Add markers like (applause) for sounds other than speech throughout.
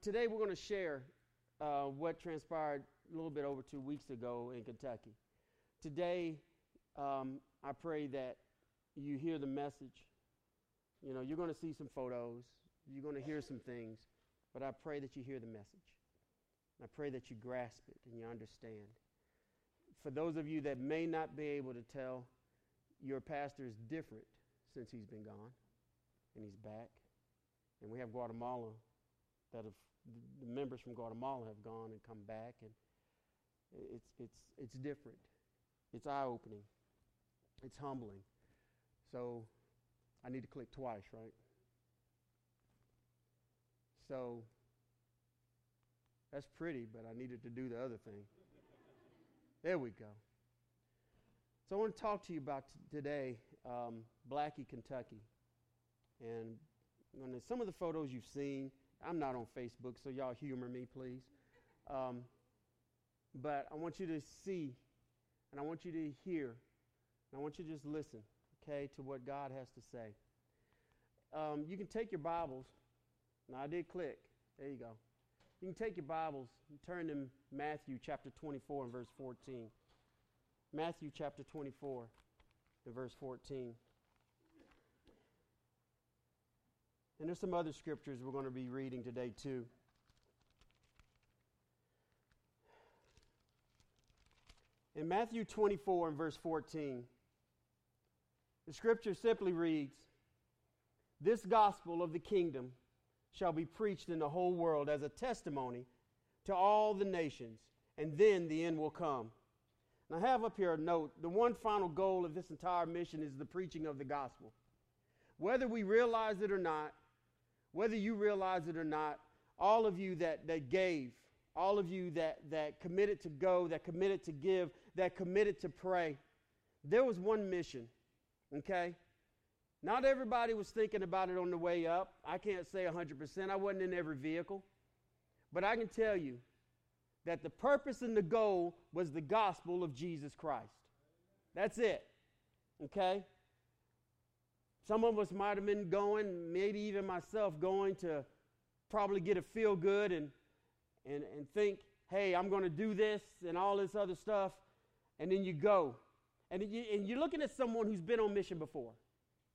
Today we're going to share uh, what transpired a little bit over two weeks ago in Kentucky. Today, um, I pray that you hear the message. You know, you're going to see some photos, you're going to hear some things, but I pray that you hear the message. I pray that you grasp it and you understand. For those of you that may not be able to tell, your pastor is different since he's been gone and he's back. And we have Guatemala that have, the members from Guatemala have gone and come back, and it's, it's, it's different. It's eye opening, it's humbling. So I need to click twice, right? So that's pretty, but I needed to do the other thing. There we go. So I want to talk to you about t- today, um, Blackey, Kentucky. And some of the photos you've seen, I'm not on Facebook, so y'all humor me, please. Um, but I want you to see, and I want you to hear, and I want you to just listen, okay, to what God has to say. Um, you can take your Bibles. Now, I did click. There you go. You can take your Bibles and turn to Matthew chapter 24 and verse 14. Matthew chapter 24 and verse 14. And there's some other scriptures we're going to be reading today, too. In Matthew 24 and verse 14, the scripture simply reads This gospel of the kingdom shall be preached in the whole world as a testimony to all the nations, and then the end will come. And I have up here a note the one final goal of this entire mission is the preaching of the gospel. Whether we realize it or not, whether you realize it or not, all of you that, that gave, all of you that, that committed to go, that committed to give, that committed to pray, there was one mission, okay? Not everybody was thinking about it on the way up. I can't say 100%. I wasn't in every vehicle. But I can tell you that the purpose and the goal was the gospel of Jesus Christ. That's it. Okay? Some of us might have been going, maybe even myself, going to probably get a feel good and, and, and think, hey, I'm going to do this and all this other stuff. And then you go. And, you, and you're looking at someone who's been on mission before.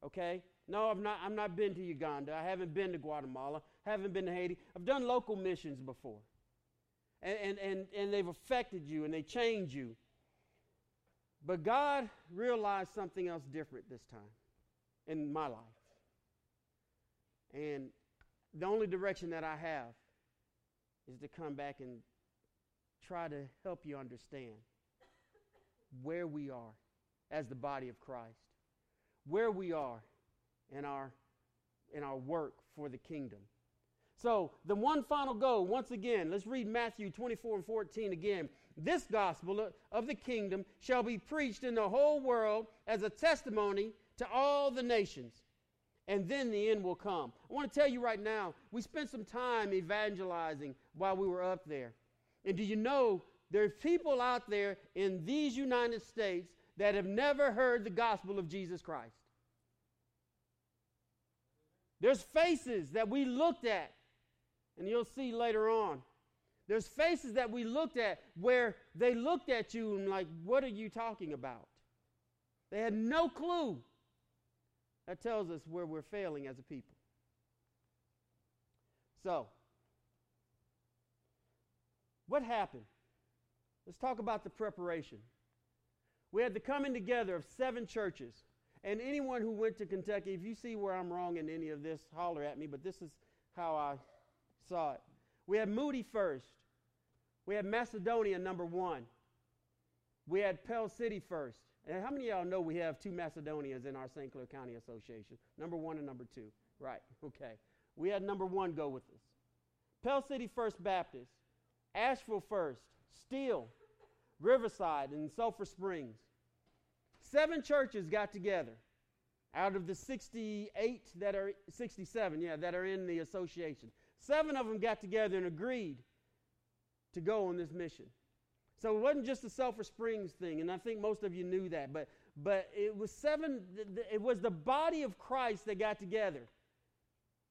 Okay? No, I've not, I've not been to Uganda. I haven't been to Guatemala. haven't been to Haiti. I've done local missions before and, and, and, and they've affected you and they change you. But God realized something else different this time in my life. And the only direction that I have is to come back and try to help you understand where we are as the body of Christ, where we are in our, in our work for the kingdom. So, the one final goal, once again, let's read Matthew 24 and 14 again. This gospel of the kingdom shall be preached in the whole world as a testimony to all the nations, and then the end will come. I want to tell you right now, we spent some time evangelizing while we were up there. And do you know there's people out there in these United States that have never heard the gospel of Jesus Christ? There's faces that we looked at and you'll see later on. There's faces that we looked at where they looked at you and, like, what are you talking about? They had no clue. That tells us where we're failing as a people. So, what happened? Let's talk about the preparation. We had the coming together of seven churches. And anyone who went to Kentucky, if you see where I'm wrong in any of this, holler at me, but this is how I saw it. We had Moody first. We had Macedonia number one. We had Pell City first. And how many of y'all know we have two Macedonians in our St. Clair County Association? Number one and number two. Right, (laughs) okay. We had number one go with us. Pell City First Baptist, Ashville First, Steele, Riverside, and Sulphur Springs. Seven churches got together out of the 68 that are 67 yeah that are in the association seven of them got together and agreed to go on this mission so it wasn't just the sulphur springs thing and i think most of you knew that but but it was seven it was the body of christ that got together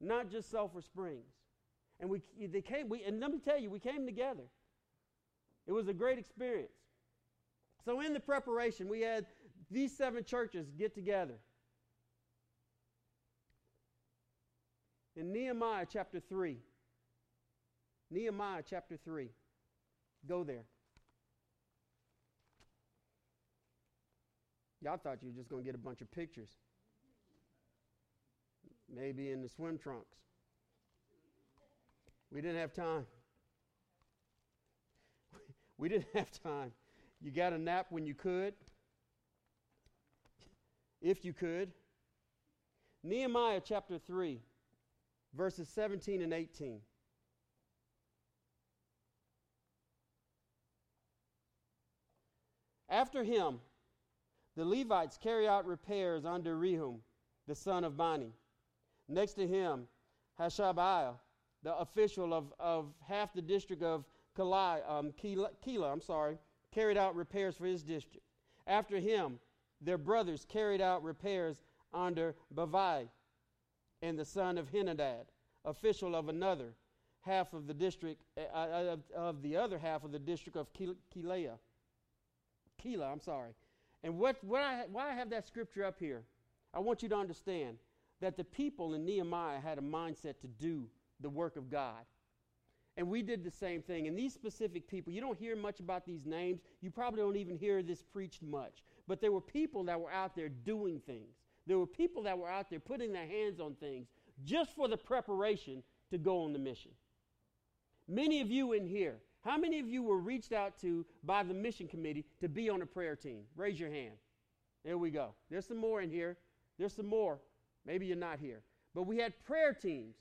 not just sulphur springs And we, they came, we, and let me tell you, we came together. It was a great experience. So, in the preparation, we had these seven churches get together. In Nehemiah chapter 3, Nehemiah chapter 3, go there. Y'all thought you were just going to get a bunch of pictures. Maybe in the swim trunks. We didn't have time. (laughs) We didn't have time. You got a nap when you could, if you could. Nehemiah chapter 3, verses 17 and 18. After him, the Levites carry out repairs under Rehum, the son of Bani. Next to him, Hashabiah, the official of, of half the district of Keilah, um, Keilah, I'm sorry, carried out repairs for his district. After him, their brothers carried out repairs under Bavai and the son of Henadad, official of another half of the district, uh, uh of the other half of the district of Keilah. Kila, I'm sorry. And what, what I, why I have that scripture up here, I want you to understand that the people in Nehemiah had a mindset to do the work of God. And we did the same thing. And these specific people, you don't hear much about these names. You probably don't even hear this preached much. But there were people that were out there doing things. There were people that were out there putting their hands on things just for the preparation to go on the mission. Many of you in here, how many of you were reached out to by the mission committee to be on a prayer team? Raise your hand. There we go. There's some more in here. There's some more. Maybe you're not here. But we had prayer teams,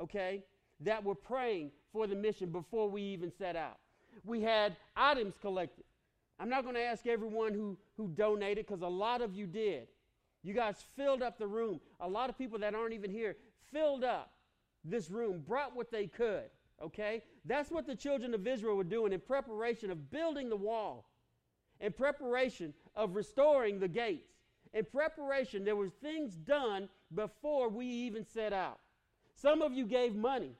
okay, that were praying for the mission before we even set out. We had items collected. I'm not going to ask everyone who, who donated because a lot of you did. You guys filled up the room. A lot of people that aren't even here filled up this room, brought what they could. Okay? That's what the children of Israel were doing in preparation of building the wall, in preparation of restoring the gates. In preparation, there were things done before we even set out. Some of you gave money.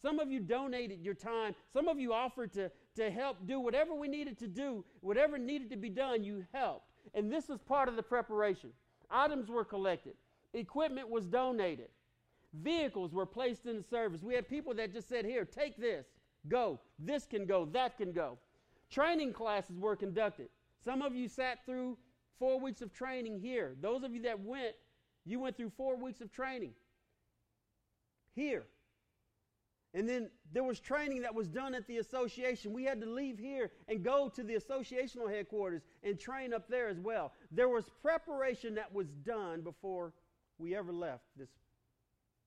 Some of you donated your time. Some of you offered to, to help do whatever we needed to do, whatever needed to be done, you helped. And this was part of the preparation. Items were collected, equipment was donated, vehicles were placed in service. We had people that just said, Here, take this, go. This can go, that can go. Training classes were conducted. Some of you sat through four weeks of training here. Those of you that went, you went through four weeks of training here. And then there was training that was done at the association. We had to leave here and go to the associational headquarters and train up there as well. There was preparation that was done before we ever left this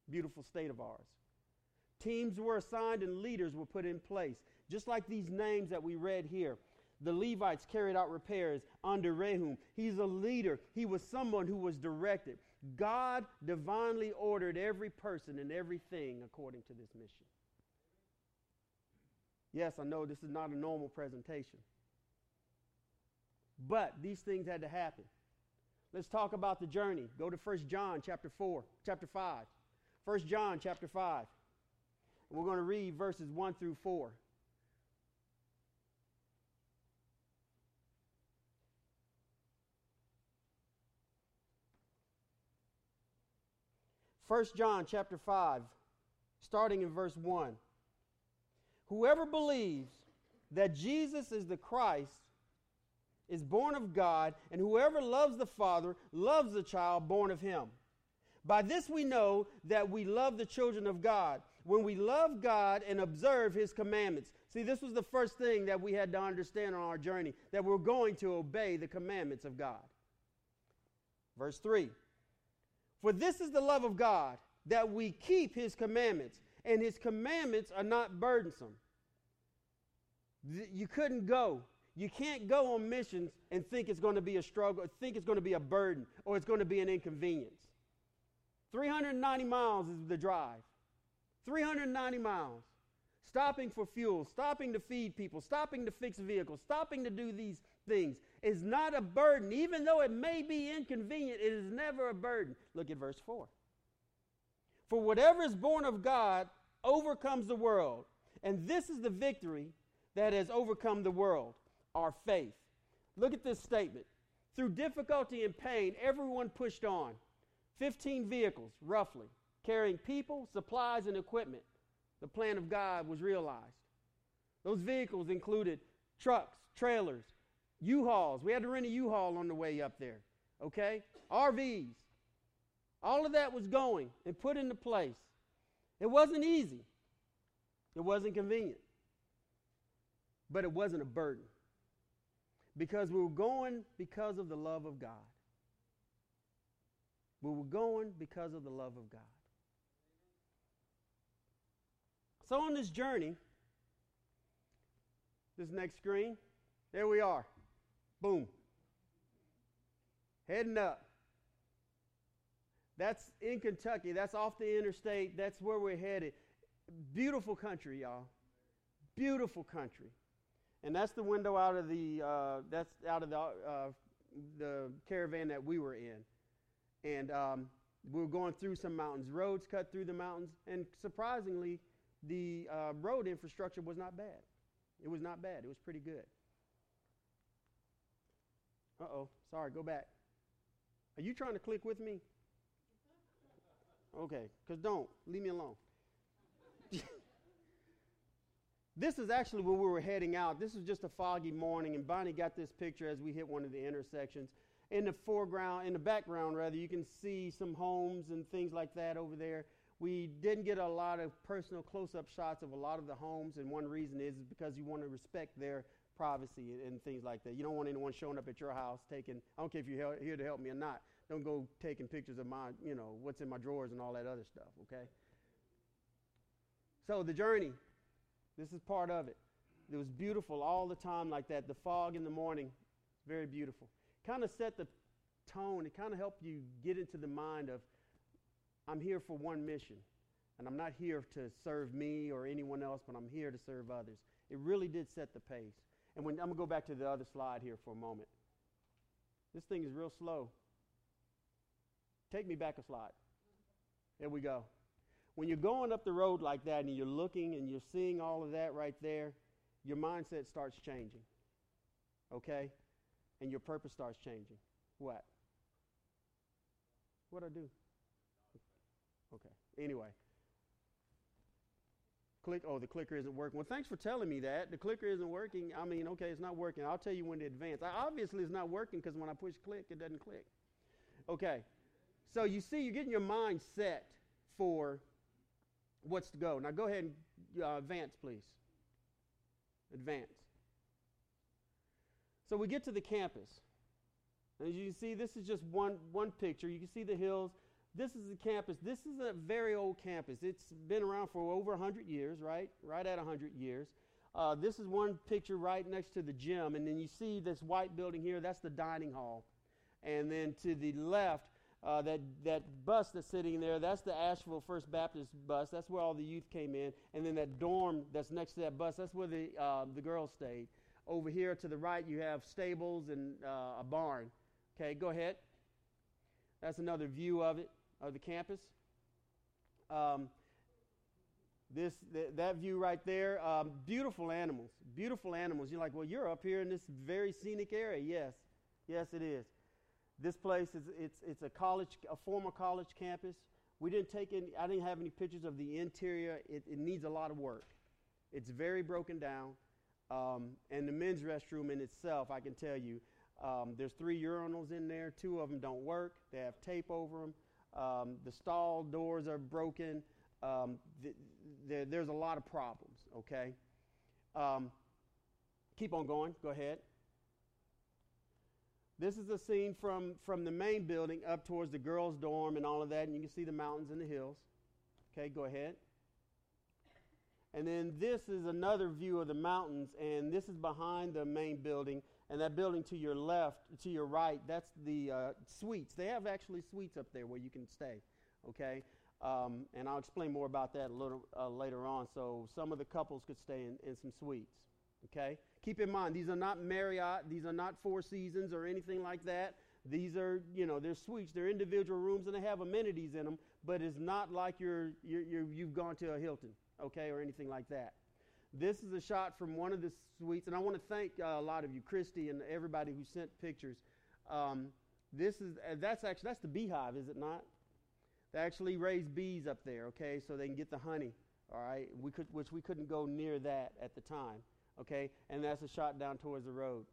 beautiful state of ours. Teams were assigned and leaders were put in place, just like these names that we read here. The Levites carried out repairs under Rehum. He's a leader. He was someone who was directed. God divinely ordered every person and everything according to this mission. Yes, I know this is not a normal presentation. But these things had to happen. Let's talk about the journey. Go to 1 John chapter 4, chapter 5. 1 John chapter 5. And we're going to read verses 1 through 4. First John chapter 5, starting in verse 1. Whoever believes that Jesus is the Christ is born of God, and whoever loves the Father loves the child born of him. By this we know that we love the children of God, when we love God and observe his commandments. See, this was the first thing that we had to understand on our journey that we're going to obey the commandments of God. Verse 3 For this is the love of God, that we keep his commandments, and his commandments are not burdensome. You couldn't go. You can't go on missions and think it's going to be a struggle, think it's going to be a burden, or it's going to be an inconvenience. 390 miles is the drive. 390 miles. Stopping for fuel, stopping to feed people, stopping to fix vehicles, stopping to do these things is not a burden. Even though it may be inconvenient, it is never a burden. Look at verse 4. For whatever is born of God overcomes the world. And this is the victory that has overcome the world our faith. Look at this statement. Through difficulty and pain, everyone pushed on. 15 vehicles, roughly, carrying people, supplies, and equipment. The plan of God was realized. Those vehicles included trucks, trailers, U-Hauls. We had to rent a U-Haul on the way up there. Okay? RVs. All of that was going and put into place. It wasn't easy. It wasn't convenient. But it wasn't a burden. Because we were going because of the love of God. We were going because of the love of God. So on this journey, this next screen, there we are. Boom. Heading up. That's in Kentucky. That's off the interstate. That's where we're headed. Beautiful country, y'all. Beautiful country. And that's the window out of the uh, that's out of the uh, the caravan that we were in. And um, we were going through some mountains. Roads cut through the mountains, and surprisingly, the uh, road infrastructure was not bad. It was not bad. It was pretty good. Uh oh. Sorry, go back. Are you trying to click with me? Okay, because don't. Leave me alone. (laughs) this is actually when we were heading out. This was just a foggy morning, and Bonnie got this picture as we hit one of the intersections. In the foreground, in the background, rather, you can see some homes and things like that over there. We didn't get a lot of personal close up shots of a lot of the homes, and one reason is, is because you want to respect their privacy and, and, things like that. You don't want anyone showing up at your house taking, I don't care if you're here to help me or not, don't go taking pictures of my, you know, what's in my drawers and all that other stuff, okay? So the journey, this is part of it. It was beautiful all the time like that. The fog in the morning, very beautiful. Kind of set the tone. It kind of helped you get into the mind of, I'm here for one mission. And I'm not here to serve me or anyone else, but I'm here to serve others. It really did set the pace. And when, I'm going to go back to the other slide here for a moment. This thing is real slow. Take me back a slide. There we go. When you're going up the road like that and you're looking and you're seeing all of that right there, your mindset starts changing. Okay? And your purpose starts changing. What? What'd I do? Okay. Anyway. Click. Oh, the clicker isn't working. Well, thanks for telling me that. The clicker isn't working. I mean, okay, it's not working. I'll tell you when to advance. I, obviously, it's not working because when I push click, it doesn't click. Okay. So you see, you're getting your mind set for what's to go. Now go ahead and uh, advance, please. Advance. So we get to the campus. As you can see, this is just one, one picture. You can see the hills. This is the campus. This is a very old campus. It's been around for over 100 years, right? Right at 100 years. Uh, this is one picture right next to the gym. And then you see this white building here. That's the dining hall. And then to the left, uh, that, that bus that's sitting there, that's the Ashville First Baptist bus. That's where all the youth came in. And then that dorm that's next to that bus, that's where the, uh, the girls stayed. Over here to the right, you have stables and uh, a barn. Okay, go ahead. That's another view of it, of the campus. Um, this th- that view right there, um, beautiful animals, beautiful animals. You're like, well, you're up here in this very scenic area. Yes, yes, it is. This place is it's it's a college, a former college campus. We didn't take any. I didn't have any pictures of the interior. It, it needs a lot of work. It's very broken down, um, and the men's restroom in itself, I can tell you, um, there's three urinals in there. Two of them don't work. They have tape over them. Um, the stall doors are broken. Um, th- th- there's a lot of problems. Okay. Um, keep on going. Go ahead. This is a scene from, from the main building up towards the girls' dorm and all of that, and you can see the mountains and the hills. Okay, go ahead. And then this is another view of the mountains, and this is behind the main building. And that building to your left, to your right, that's the uh, suites. They have actually suites up there where you can stay. Okay, um, and I'll explain more about that a little uh, later on. So some of the couples could stay in, in some suites. Okay? Keep in mind, these are not Marriott, these are not Four Seasons or anything like that. These are, you know, they're suites, they're individual rooms, and they have amenities in them, but it's not like you're, you're, you have gone to a Hilton. Okay, or anything like that. This is a shot from one of the suites, and I want to thank uh, a lot of you, Christy, and everybody who sent pictures. Um, this is uh, that's actually that's the beehive, is it not? They actually raise bees up there, okay, so they can get the honey. All right, we could, which we couldn't go near that at the time, okay, and that's a shot down towards the road.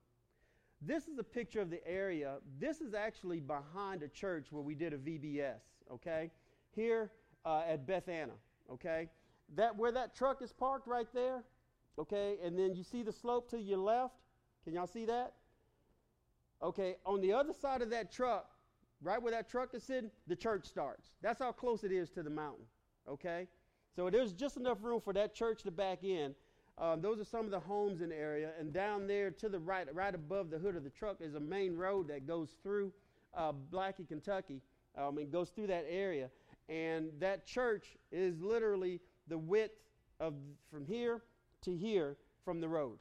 This is a picture of the area. This is actually behind a church where we did a VBS, okay, here uh, at Beth Anna, okay. That where that truck is parked right there, okay, and then you see the slope to your left. Can y'all see that? Okay, on the other side of that truck, right where that truck is sitting, the church starts. That's how close it is to the mountain. Okay? So there's just enough room for that church to back in. Um, those are some of the homes in the area. And down there to the right, right above the hood of the truck, is a main road that goes through uh, Blackey, Kentucky, um, and goes through that area. And that church is literally the width of from here to here from the road.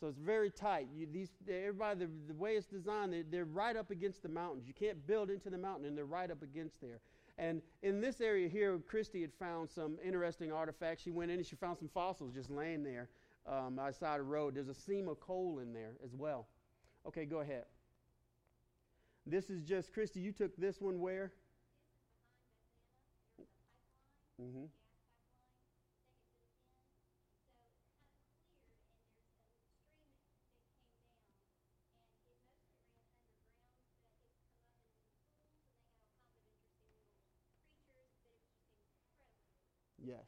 So it's very tight. You, these, everybody, the, the way it's designed, they're, they're right up against the mountains. You can't build into the mountain, and they're right up against there. And in this area here, Christy had found some interesting artifacts. She went in and she found some fossils just laying there um, outside the road. There's a seam of coal in there as well. Okay, go ahead. This is just, Christy, you took this one where? Mm-hmm. Yes.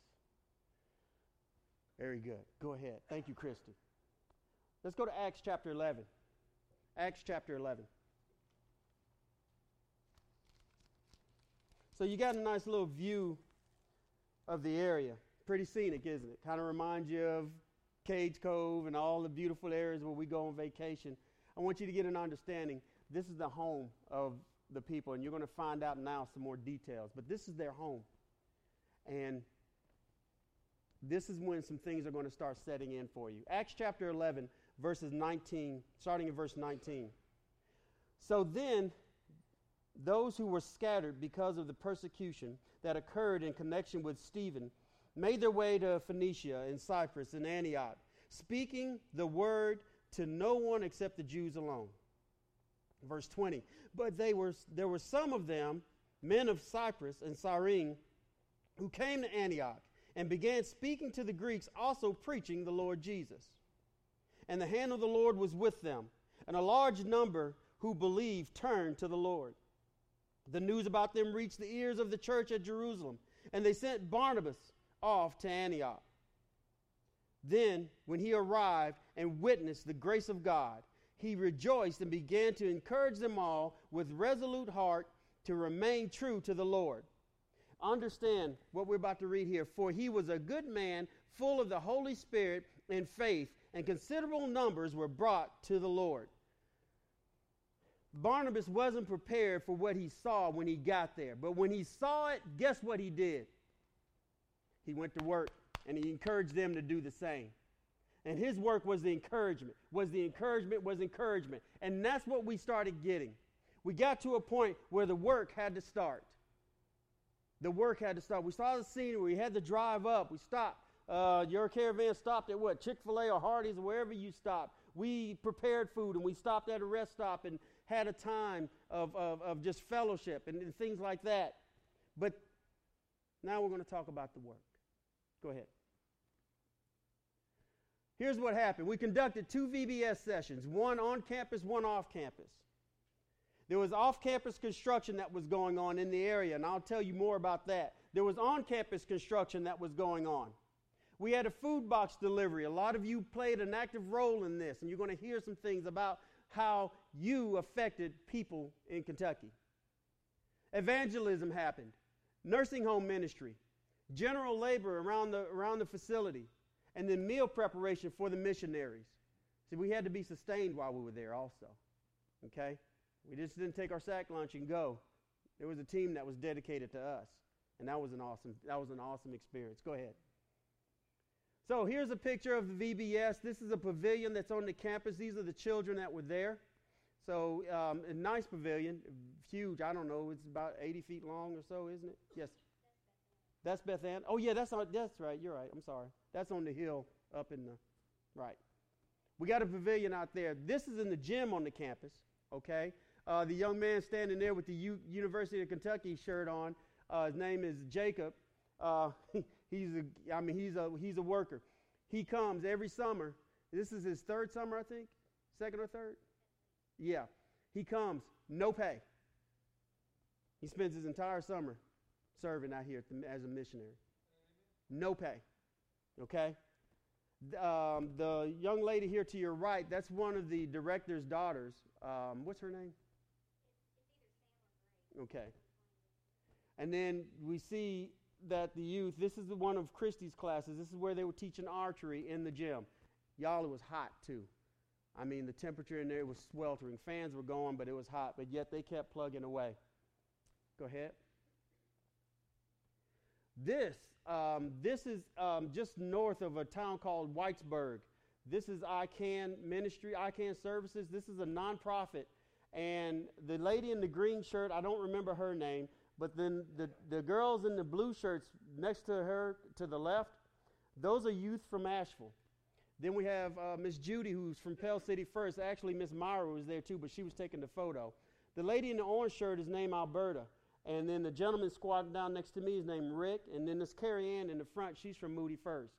Very good. Go ahead. Thank you, Christy. Let's go to Acts chapter 11. Acts chapter 11. So you got a nice little view of the area. Pretty scenic, isn't it? Kind of reminds you of Cades Cove and all the beautiful areas where we go on vacation. I want you to get an understanding. This is the home of the people, and you're going to find out now some more details. But this is their home. And this is when some things are going to start setting in for you. Acts chapter 11, verses 19, starting in verse 19. So then, those who were scattered because of the persecution that occurred in connection with Stephen made their way to Phoenicia and Cyprus and Antioch, speaking the word to no one except the Jews alone. Verse 20. But they were, there were some of them, men of Cyprus and Cyrene, who came to Antioch and began speaking to the Greeks, also preaching the Lord Jesus. And the hand of the Lord was with them, and a large number who believed turned to the Lord. The news about them reached the ears of the church at Jerusalem, and they sent Barnabas off to Antioch. Then, when he arrived and witnessed the grace of God, he rejoiced and began to encourage them all with resolute heart to remain true to the Lord understand what we're about to read here. For he was a good man, full of the Holy Spirit and faith, and considerable numbers were brought to the Lord. Barnabas wasn't prepared for what he saw when he got there. But when he saw it, guess what he did? He went to work and he encouraged them to do the same. And his work was the encouragement, was the encouragement, was encouragement. And that's what we started getting. We got to a point where the work had to start the work had to stop. We saw the scene where we had to drive up. We stopped. Uh, your caravan stopped at what? Chick fil A or Hardee's or wherever you stopped. We prepared food and we stopped at a rest stop and had a time of, of, of just fellowship and, and things like that. But now we're going to talk about the work. Go ahead. Here's what happened. We conducted two VBS sessions, one on campus, one off campus. There was off campus construction that was going on in the area, and I'll tell you more about that. There was on campus construction that was going on. We had a food box delivery. A lot of you played an active role in this, and you're going to hear some things about how you affected people in Kentucky. Evangelism happened, nursing home ministry, general labor around the, around the facility, and then meal preparation for the missionaries. See, we had to be sustained while we were there also. Okay? We just didn't take our sack lunch and go. There was a team that was dedicated to us, and that was an awesome that was an awesome experience. Go ahead. So here's a picture of the VBS. This is a pavilion that's on the campus. These are the children that were there. So um, a nice pavilion, huge. I don't know. It's about 80 feet long or so, isn't it? Yes. That's Beth Ann. Oh, yeah, that's, on, that's right. You're right. I'm sorry. That's on the hill up in the right. We got a pavilion out there. This is in the gym on the campus, okay? Uh, the young man standing there with the U- University of Kentucky shirt on, uh, his name is Jacob. Uh, (laughs) he's a, I mean, he's a, he's a worker. He comes every summer. This is his third summer, I think, second or third. Yeah, he comes, no pay. He spends his entire summer serving out here as a missionary. No pay. Okay? Um, the young lady here to your right, that's one of the director's daughters. Um, what's her name? Okay. And then we see that the youth, this is the one of Christie's classes. This is where they were teaching archery in the gym. Y'all, it was hot too. I mean, the temperature in there was sweltering. Fans were going, but it was hot, but yet they kept plugging away. Go ahead. This, um, this is um, just north of a town called Whitesburg. This is ICANN Ministry, ICANN Services. This is a nonprofit. And the lady in the green shirt, I don't remember her name, but then the, the girls in the blue shirts next to her to the left, those are youth from Ashville. Then we have uh, Miss Judy, who's from Pell City First. Actually, Miss Myra was there too, but she was taking the photo. The lady in the orange shirt is named Alberta. And then the gentleman squatting down next to me is named Rick. And then this Carrie Ann in the front, she's from Moody First.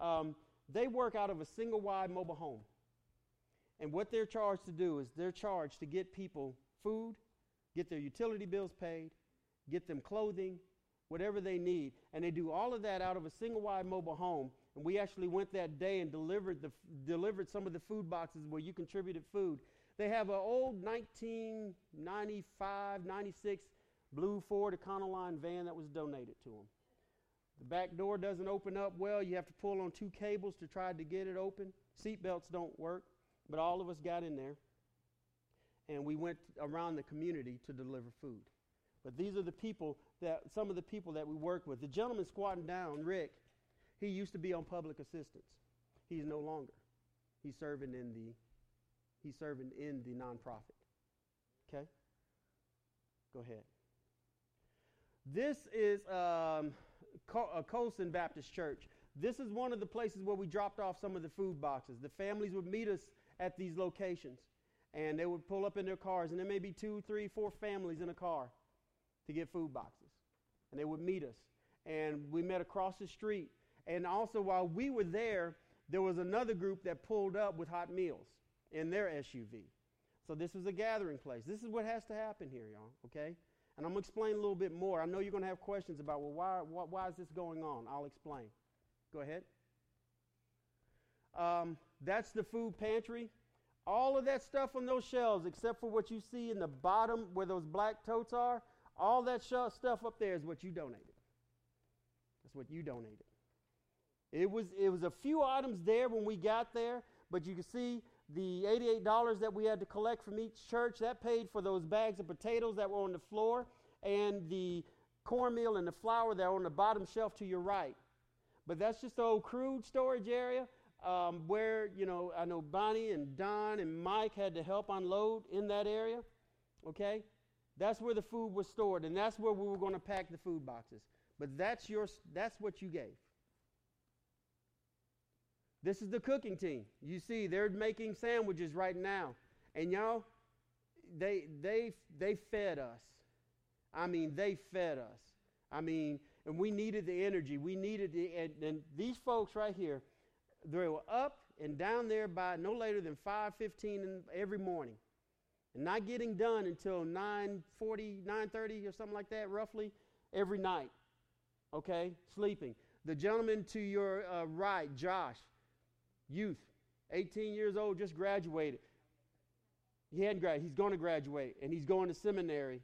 Um, they work out of a single wide mobile home. And what they're charged to do is they're charged to get people food, get their utility bills paid, get them clothing, whatever they need. And they do all of that out of a single wide mobile home. And we actually went that day and delivered, the, delivered some of the food boxes where you contributed food. They have an old 1995, 96 blue Ford Econoline van that was donated to them. The back door doesn't open up well. You have to pull on two cables to try to get it open. Seat belts don't work, but all of us got in there. And we went around the community to deliver food. But these are the people that, some of the people that we work with. The gentleman squatting down, Rick, he used to be on public assistance. He's no longer. He's serving in the, he's serving in the nonprofit. Okay? Go ahead. This is um, uh, Colson Baptist Church. This is one of the places where we dropped off some of the food boxes. The families would meet us at these locations, and they would pull up in their cars, and there may be two, three, four families in a car to get food boxes. And they would meet us. And we met across the street. And also, while we were there, there was another group that pulled up with hot meals in their SUV. So this was a gathering place. This is what has to happen here, y'all, okay? And I'm going to explain a little bit more. I know you're going to have questions about, well, why, why, why is this going on? I'll explain. Go ahead. Um, that's the food pantry. All of that stuff on those shelves, except for what you see in the bottom where those black totes are, all that stuff up there is what you donated. That's what you donated. It was, it was a few items there when we got there, but you can see the $88 that we had to collect from each church, that paid for those bags of potatoes that were on the floor and the cornmeal and the flour that are on the bottom shelf to your right. But that's just the old crude storage area um, where, you know, I know Bonnie and Don and Mike had to help unload in that area. Okay? That's where the food was stored, and that's where we were going to pack the food boxes. But that's, your, that's what you gave. This is the cooking team. You see, they're making sandwiches right now. And y'all, they they they fed us. I mean, they fed us. I mean, and we needed the energy. We needed the and, and these folks right here, they were up and down there by no later than 5:15 every morning. And not getting done until 9:40, 9:30 or something like that roughly every night. Okay? Sleeping. The gentleman to your uh, right, Josh, youth, 18 years old, just graduated. He hadn't graduated. He's going to graduate, and he's going to seminary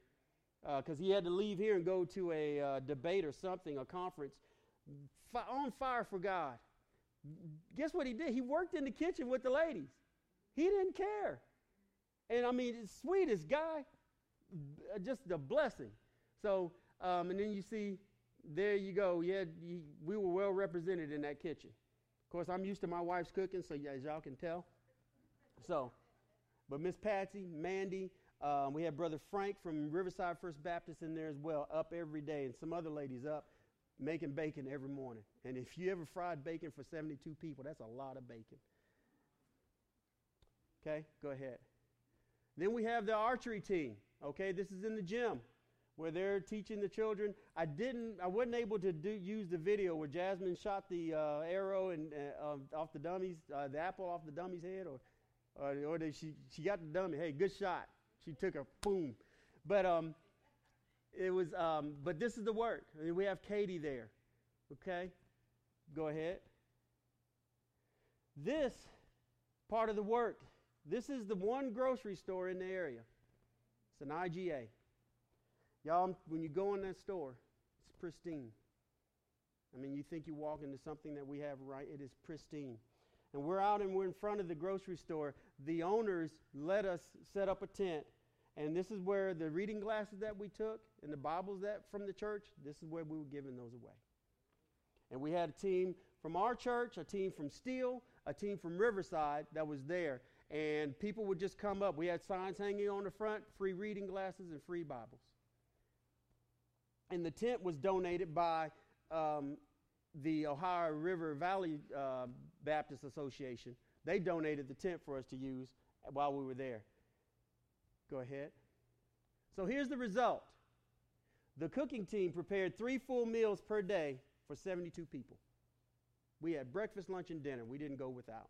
because uh, he had to leave here and go to a uh, debate or something, a conference. F- on fire for God. Guess what he did? He worked in the kitchen with the ladies. He didn't care. And I mean, sweetest guy, just the blessing. So, um, and then you see, there you go. Yeah, we were well represented in that kitchen. Of course, I'm used to my wife's cooking, so as y'all can tell. So, but Miss Patsy, Mandy, um, we had Brother Frank from Riverside First Baptist in there as well, up every day, and some other ladies up. Making bacon every morning. And if you ever fried bacon for 72 people, that's a lot of bacon. Okay, go ahead. Then we have the archery team. Okay, this is in the gym where they're teaching the children. I didn't, I wasn't able to do, use the video where Jasmine shot the uh, arrow and uh, off the dummy's, uh, the apple off the dummy's head, or, or, or she she got the dummy. Hey, good shot. She took a boom, but um, it was um, but this is the work. I mean, we have Katie there. Okay, go ahead. This part of the work. This is the one grocery store in the area. It's an IGA. Y'all, when you go in that store, it's pristine. I mean, you think you walk into something that we have right, it is pristine. And we're out and we're in front of the grocery store. The owners let us set up a tent. And this is where the reading glasses that we took and the Bibles that from the church, this is where we were giving those away. And we had a team from our church, a team from Steele, a team from Riverside that was there. And people would just come up. We had signs hanging on the front free reading glasses and free Bibles and the tent was donated by um, the Ohio River Valley uh, Baptist Association. They donated the tent for us to use while we were there. Go ahead. So here's the result the cooking team prepared three full meals per day for 72 people. We had breakfast, lunch, and dinner. We didn't go without.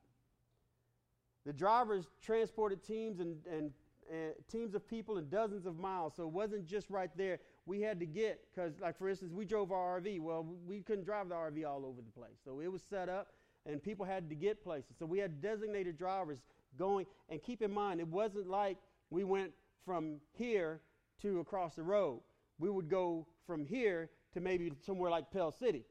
The drivers transported teams and, and, and teams of people in dozens of miles, so it wasn't just right there we had to get because like for instance we drove our rv well we couldn't drive the rv all over the place so it was set up and people had to get places so we had designated drivers going and keep in mind it wasn't like we went from here to across the road we would go from here to maybe somewhere like pell city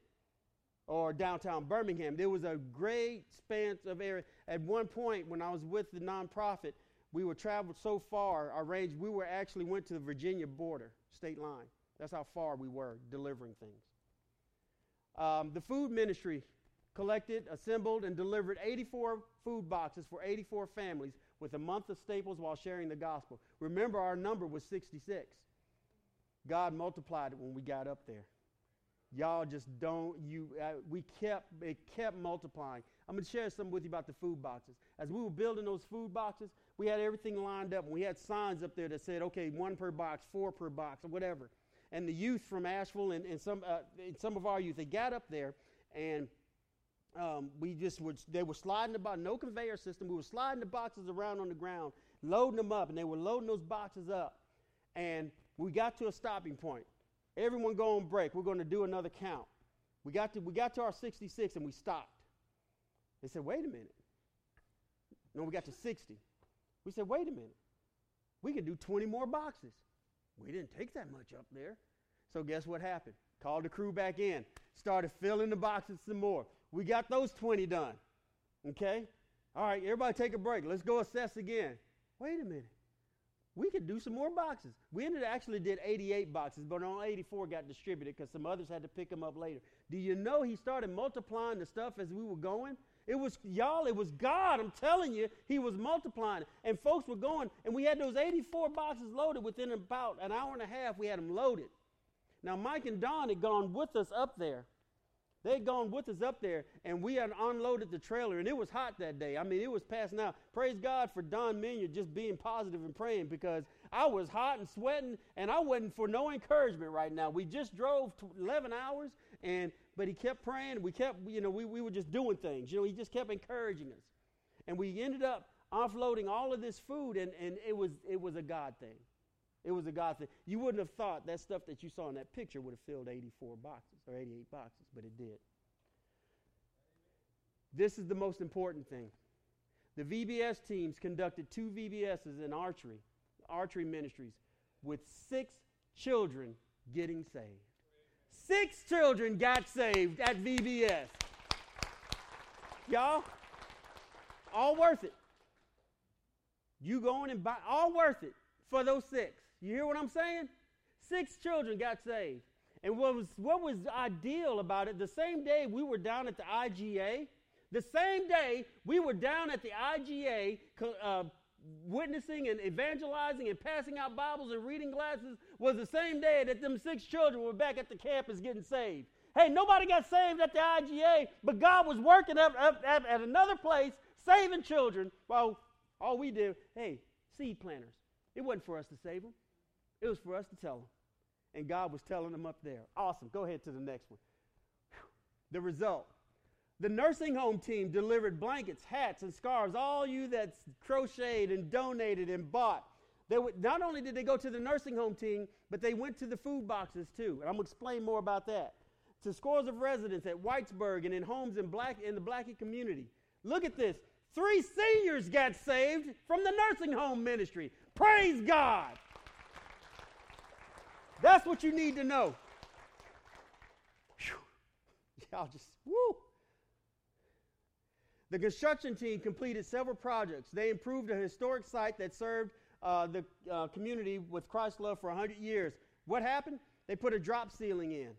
or downtown birmingham there was a great span of area at one point when i was with the nonprofit we were traveled so far our range we were actually went to the virginia border state line. That's how far we were delivering things. Um, the food ministry collected, assembled, and delivered 84 food boxes for 84 families with a month of staples while sharing the gospel. Remember, our number was 66. God multiplied it when we got up there. Y'all just don't you. Uh, we kept it kept multiplying. I'm going to share something with you about the food boxes. As we were building those food boxes, we had everything lined up, and we had signs up there that said, okay, one per box, four per box, or whatever. And the youth from Ashville and, and some, uh, and some of our youth, they got up there, and um, we just would, they were sliding about no conveyor system. We were sliding the boxes around on the ground, loading them up, and they were loading those boxes up. And we got to a stopping point. Everyone go on break. We're going to do another count. We got to, we got to our 66 and we stopped. They said, wait a minute. No, we got to 60. We said, wait a minute. We can do 20 more boxes. We didn't take that much up there. So guess what happened? Called the crew back in, started filling the boxes some more. We got those 20 done. Okay? All right, everybody take a break. Let's go assess again. Wait a minute. We could do some more boxes. We ended up actually did 88 boxes, but only 84 got distributed because some others had to pick them up later. Do you know he started multiplying the stuff as we were going? It was, y'all, it was God. I'm telling you, He was multiplying. And folks were going, and we had those 84 boxes loaded within about an hour and a half. We had them loaded. Now, Mike and Don had gone with us up there. They had gone with us up there, and we had unloaded the trailer, and it was hot that day. I mean, it was passing out. Praise God for Don Minion just being positive and praying because I was hot and sweating, and I wasn't for no encouragement right now. We just drove 11 hours, and but he kept praying. We kept, you know, we, we were just doing things. You know, he just kept encouraging us. And we ended up offloading all of this food, and, and it, was, it was a God thing. It was a God thing. You wouldn't have thought that stuff that you saw in that picture would have filled 84 boxes or 88 boxes, but it did. This is the most important thing. The VBS teams conducted two VBSs in archery, archery ministries, with six children getting saved. Six children got saved at VBS. Y'all, all worth it. You going and buy, all worth it for those six. You hear what I'm saying? Six children got saved. And what was, what was ideal about it, the same day we were down at the IGA, the same day we were down at the IGA uh, witnessing and evangelizing and passing out Bibles and reading glasses was the same day that them six children were back at the campus getting saved. Hey, nobody got saved at the IGA, but God was working up, up, up at another place, saving children. Well, all we did, hey, seed planters. It wasn't for us to save them. It was for us to tell them. And God was telling them up there. Awesome. Go ahead to the next one. The result the nursing home team delivered blankets, hats, and scarves. All you that crocheted and donated and bought. They would, not only did they go to the nursing home team, but they went to the food boxes too. And I'm going to explain more about that. To scores of residents at Whitesburg and in homes in, black, in the Blackey community. Look at this. Three seniors got saved from the nursing home ministry. Praise God. That's what you need to know. Whew. Y'all just, woo. The construction team completed several projects. They improved a historic site that served uh, the uh, community with Christ's love for 100 years. What happened? They put a drop ceiling in,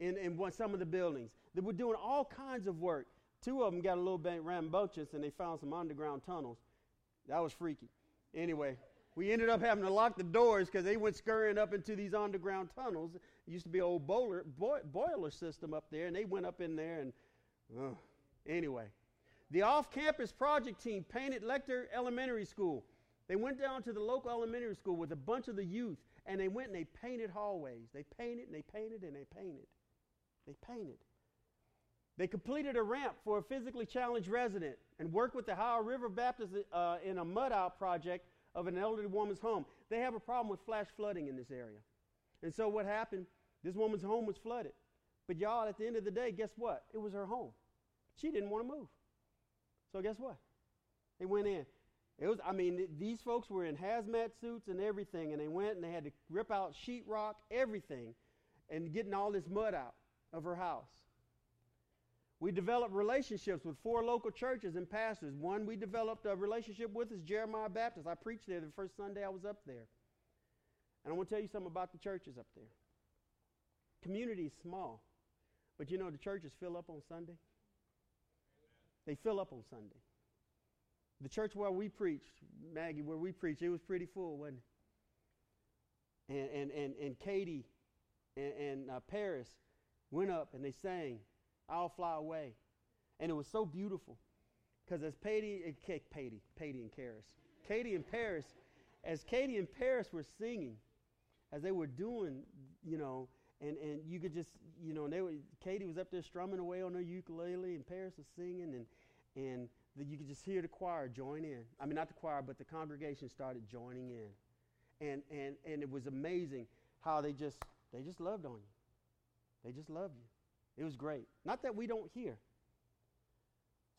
in, in one, some of the buildings. They were doing all kinds of work. Two of them got a little bit rambunctious and they found some underground tunnels. That was freaky. Anyway, we ended up having to lock the doors because they went scurrying up into these underground tunnels. It used to be an old boiler, boiler system up there, and they went up in there and, uh, anyway. The off campus project team painted Letcher Elementary School. They went down to the local elementary school with a bunch of the youth and they went and they painted hallways. They painted and they painted and they painted. They painted. They completed a ramp for a physically challenged resident and worked with the Ohio River Baptist uh, in a mud out project of an elderly woman's home. They have a problem with flash flooding in this area. And so what happened? This woman's home was flooded. But y'all, at the end of the day, guess what? It was her home. She didn't want to move. So guess what? They went in. It was, I mean, these folks were in hazmat suits and everything, and they went and they had to rip out sheetrock, everything, and getting all this mud out of her house. We developed relationships with four local churches and pastors. One we developed a relationship with is Jeremiah Baptist. I preached there the first Sunday I was up there. And I want to tell you something about the churches up there. Community is small, but you know the churches fill up on Sunday. They fill up on Sunday. The church where we preached, Maggie, where we preached, it was pretty full, wasn't it? And, and, and, and Katie and, and uh, Paris went up and they sang, I'll Fly Away. And it was so beautiful because as Katie, uh, Katie, Katie and Karis, Katie and Paris, as Katie and Paris were singing, as they were doing, you know, and, and you could just, you know, and they were, Katie was up there strumming away on her ukulele, and Paris was singing, and, and the, you could just hear the choir join in. I mean, not the choir, but the congregation started joining in. And, and, and it was amazing how they just, they just loved on you. They just loved you. It was great. Not that we don't hear.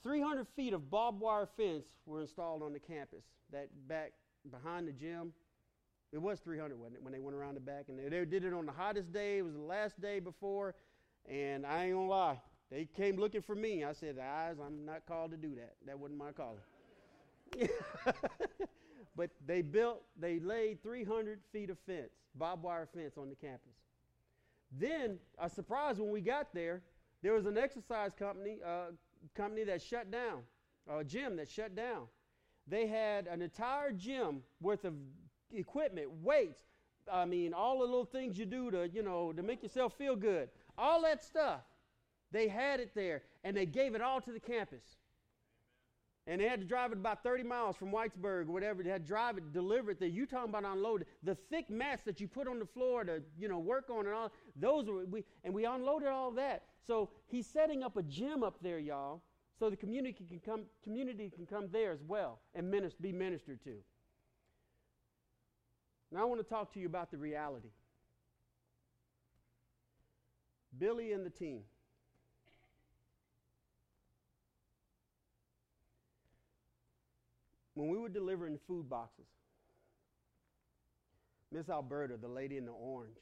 300 feet of barbed wire fence were installed on the campus. That back behind the gym, it was 300, wasn't it, when they went around the back? And they, did it on the hottest day. It was the last day before. And I ain't going to lie, they came looking for me. I said, Eyes, I'm not called to do that. That wasn't my calling. (laughs) but they built, they laid 300 feet of fence, barbed wire fence on the campus. Then, a surprise when we got there, there was an exercise company, uh, company that shut down, a gym that shut down. They had an entire gym worth of equipment, weights, I mean, all the little things you do to, you know, to make yourself feel good. All that stuff. They had it there, and they gave it all to the campus. And they had to drive it about 30 miles from Whitesburg, or whatever. They had to drive it, deliver it there. You talking about unloaded. The thick mats that you put on the floor to, you know, work on and all, those were, we, and we unloaded all that. So he's setting up a gym up there, y'all, so the community can come, community can come there as well and minister, be ministered to. Now I want to talk to you about the reality. Billy and the team. When we were delivering food boxes, Miss Alberta, the lady in the orange,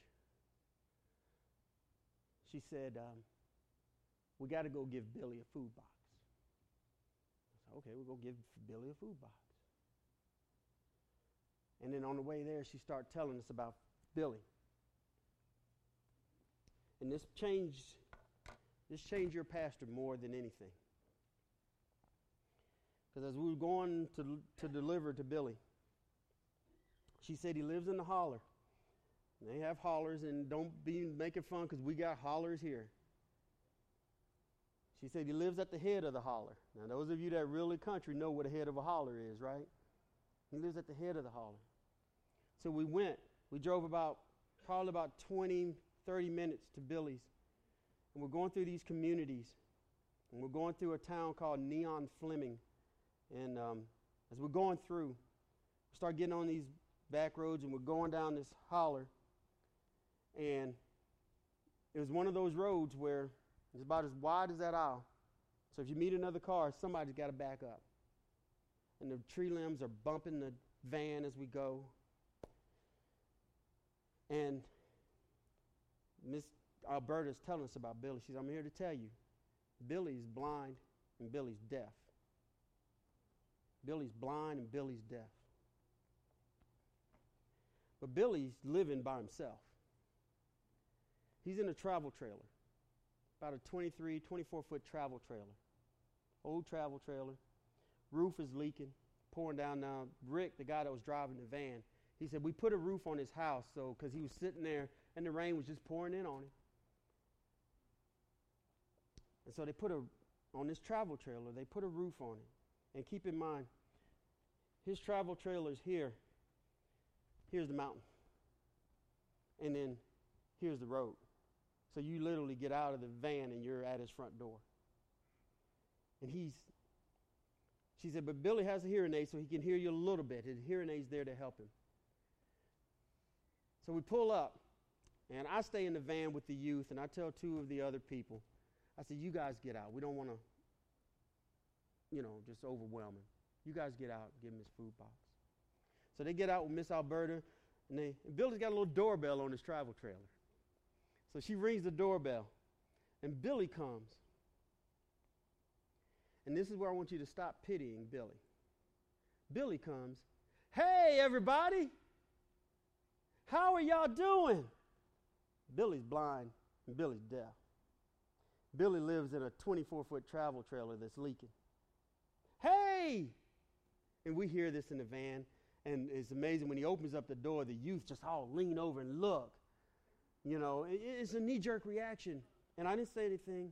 she said, um, We got to go give Billy a food box. I said, Okay, we'll go give Billy a food box. And then on the way there, she started telling us about Billy. And this changed, this changed your pastor more than anything. Because as we were going to, to deliver to Billy, she said he lives in the holler. They have hollers, and don't be making fun because we got hollers here. She said he lives at the head of the holler. Now, those of you that really country know what a head of a holler is, right? He lives at the head of the holler. So we went. We drove about probably about 20, 30 minutes to Billy's. And we're going through these communities. And we're going through a town called Neon Fleming. And um, as we're going through, we start getting on these back roads and we're going down this holler. And it was one of those roads where it's about as wide as that aisle. So if you meet another car, somebody's got to back up. And the tree limbs are bumping the van as we go. And Miss Alberta's telling us about Billy. She says, I'm here to tell you, Billy's blind and Billy's deaf. Billy's blind and Billy's deaf. But Billy's living by himself. He's in a travel trailer, about a 23, 24 foot travel trailer. Old travel trailer. Roof is leaking, pouring down now. Rick, the guy that was driving the van, he said, We put a roof on his house so because he was sitting there and the rain was just pouring in on him. And so they put a, on this travel trailer, they put a roof on it. And keep in mind, his travel trailer is here. Here's the mountain. And then here's the road. So you literally get out of the van and you're at his front door. And he's, she said, but Billy has a hearing aid so he can hear you a little bit. His hearing aid's there to help him. So we pull up, and I stay in the van with the youth, and I tell two of the other people, I said, You guys get out. We don't want to, you know, just overwhelming. You guys get out give him his food box. So they get out with Miss Alberta, and, they, and Billy's got a little doorbell on his travel trailer. So she rings the doorbell, and Billy comes. And this is where I want you to stop pitying Billy. Billy comes, Hey, everybody! How are y'all doing? Billy's blind and Billy's deaf. Billy lives in a 24 foot travel trailer that's leaking. Hey! And we hear this in the van, and it's amazing when he opens up the door, the youth just all lean over and look. You know, it's a knee jerk reaction. And I didn't say anything,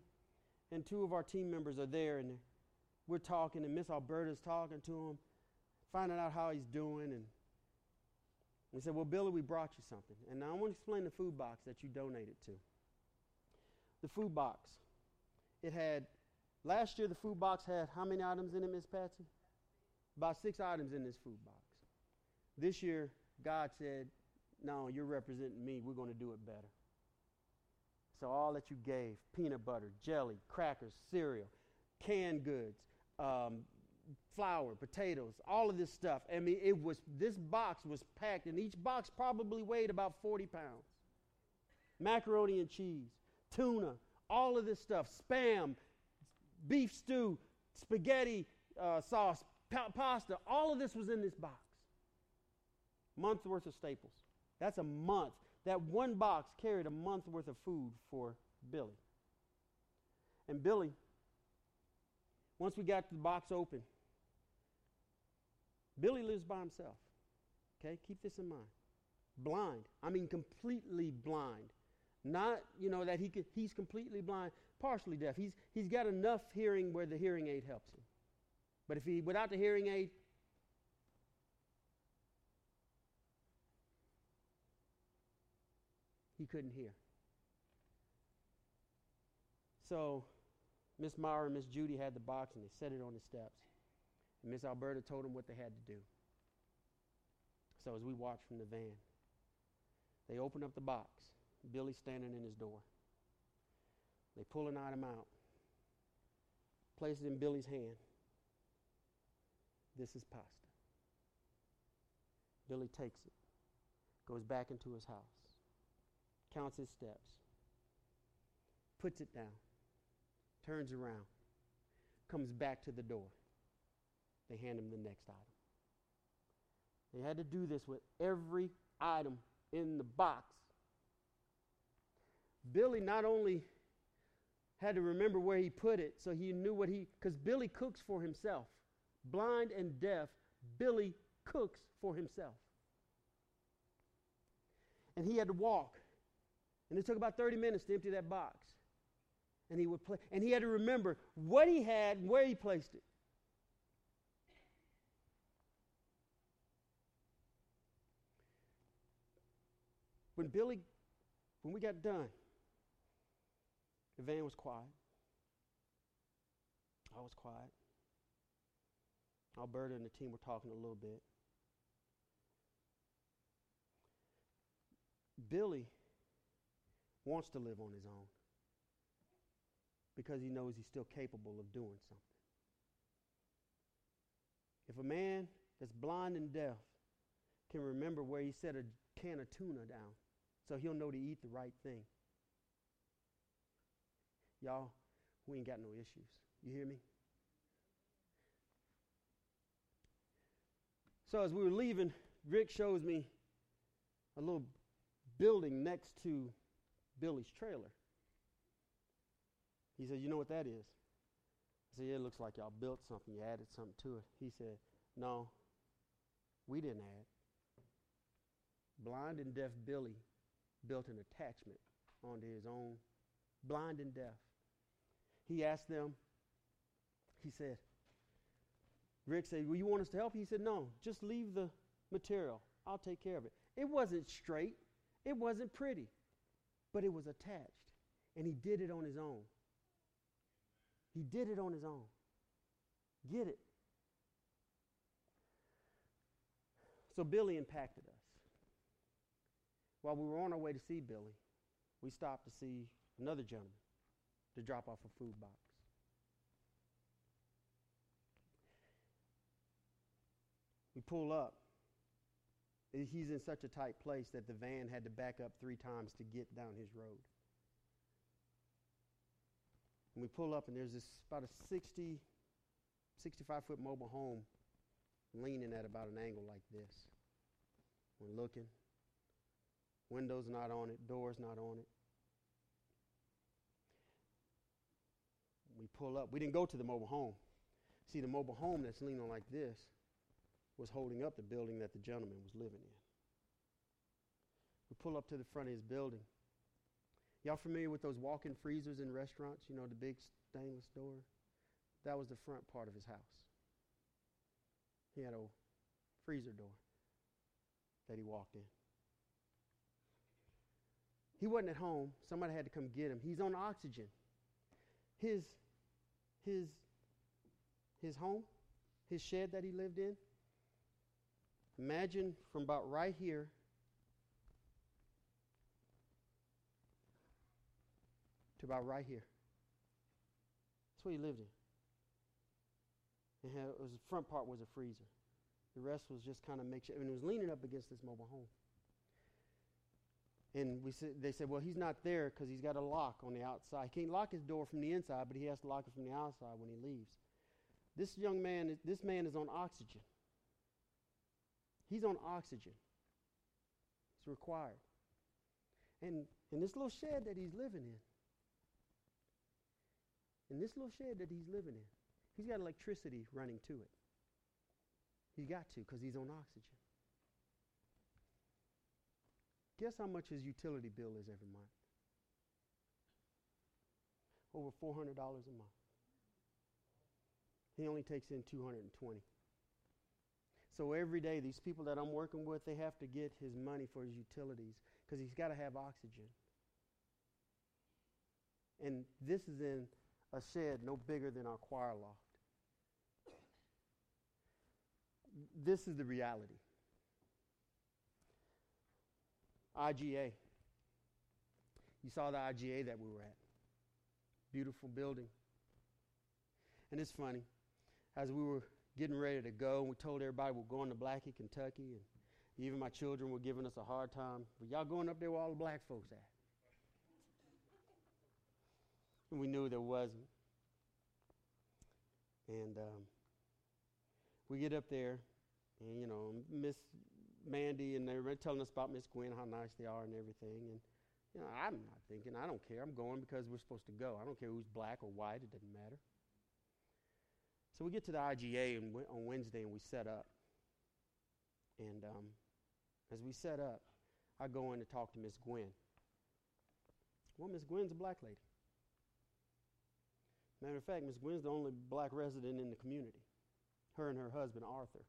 and two of our team members are there, and we're talking, and Miss Alberta's talking to him, finding out how he's doing, and we said, Well, Billy, we brought you something. And now I want to explain the food box that you donated to. The food box. It had, last year, the food box had how many items in it, Miss Patsy? About six items in this food box. This year, God said, No, you're representing me. We're going to do it better. So, all that you gave peanut butter, jelly, crackers, cereal, canned goods, um, flour, potatoes, all of this stuff. I mean, it was this box was packed, and each box probably weighed about 40 pounds. Macaroni and cheese, tuna, all of this stuff, spam, beef stew, spaghetti uh, sauce, pa- pasta, all of this was in this box. Month's worth of staples. That's a month. That one box carried a month's worth of food for Billy. And Billy, once we got the box open, Billy lives by himself. Okay, keep this in mind. Blind. I mean, completely blind. Not, you know, that he could, he's completely blind, partially deaf. He's, he's got enough hearing where the hearing aid helps him. But if he, without the hearing aid, he couldn't hear. So, Miss Mara and Miss Judy had the box and they set it on the steps. And Miss Alberta told them what they had to do. So as we watched from the van, they opened up the box. Billy's standing in his door. They pull an item out, place it in Billy's hand. This is pasta. Billy takes it, goes back into his house, counts his steps, puts it down, turns around, comes back to the door. They hand him the next item. They had to do this with every item in the box. Billy not only had to remember where he put it so he knew what he, because Billy cooks for himself. Blind and deaf, Billy cooks for himself. And he had to walk. And it took about 30 minutes to empty that box. And he would play, and he had to remember what he had and where he placed it. When Billy, when we got done, the van was quiet. I was quiet. Alberta and the team were talking a little bit. Billy wants to live on his own because he knows he's still capable of doing something. If a man that's blind and deaf can remember where he set a can of tuna down so he'll know to eat the right thing, y'all, we ain't got no issues. You hear me? So as we were leaving, Rick shows me a little building next to Billy's trailer. He said, You know what that is? I said, Yeah, it looks like y'all built something. You added something to it. He said, No, we didn't add. Blind and deaf Billy built an attachment onto his own. Blind and deaf. He asked them, he said, Rick said, Well, you want us to help? He said, No, just leave the material. I'll take care of it. It wasn't straight, it wasn't pretty, but it was attached. And he did it on his own. He did it on his own. Get it? So Billy impacted us. While we were on our way to see Billy, we stopped to see another gentleman to drop off a food box. We pull up. He's in such a tight place that the van had to back up three times to get down his road. And we pull up, and there's this about a 60, 65 foot mobile home leaning at about an angle like this. We're looking. Windows not on it, doors not on it. We pull up. We didn't go to the mobile home. See, the mobile home that's leaning like this was holding up the building that the gentleman was living in. We pull up to the front of his building. Y'all familiar with those walk in freezers in restaurants? You know, the big stainless door? That was the front part of his house. He had a freezer door that he walked in. He wasn't at home. Somebody had to come get him. He's on oxygen. His, his, his home, his shed that he lived in, Imagine from about right here to about right here. That's what he lived in. Had, it was the front part was a freezer. The rest was just kind of makeshift, and it was leaning up against this mobile home. And we said, they said, well, he's not there because he's got a lock on the outside. He can't lock his door from the inside, but he has to lock it from the outside when he leaves. This young man, this man is on oxygen. He's on oxygen. It's required. And in this little shed that he's living in, in this little shed that he's living in, he's got electricity running to it. He's got to because he's on oxygen. Guess how much his utility bill is every month? Over $400 a month. He only takes in 220. So every day, these people that I'm working with, they have to get his money for his utilities because he's got to have oxygen. And this is in a shed no bigger than our choir loft. This is the reality. IGA. You saw the IGA that we were at. Beautiful building. And it's funny. As we were getting ready to go, and we told everybody we're going to Blackey, Kentucky, and even my children were giving us a hard time. But y'all going up there where all the black folks at? And we knew there wasn't. And um, we get up there, and you know, Miss Mandy and they're telling us about Miss Gwen, how nice they are and everything. And you know, I'm not thinking, I don't care. I'm going because we're supposed to go. I don't care who's black or white. It doesn't matter. So we get to the IGA on Wednesday and we set up. And um, as we set up, I go in to talk to Miss Gwen. Well, Miss Gwen's a black lady. Matter of fact, Miss Gwen's the only black resident in the community. Her and her husband, Arthur.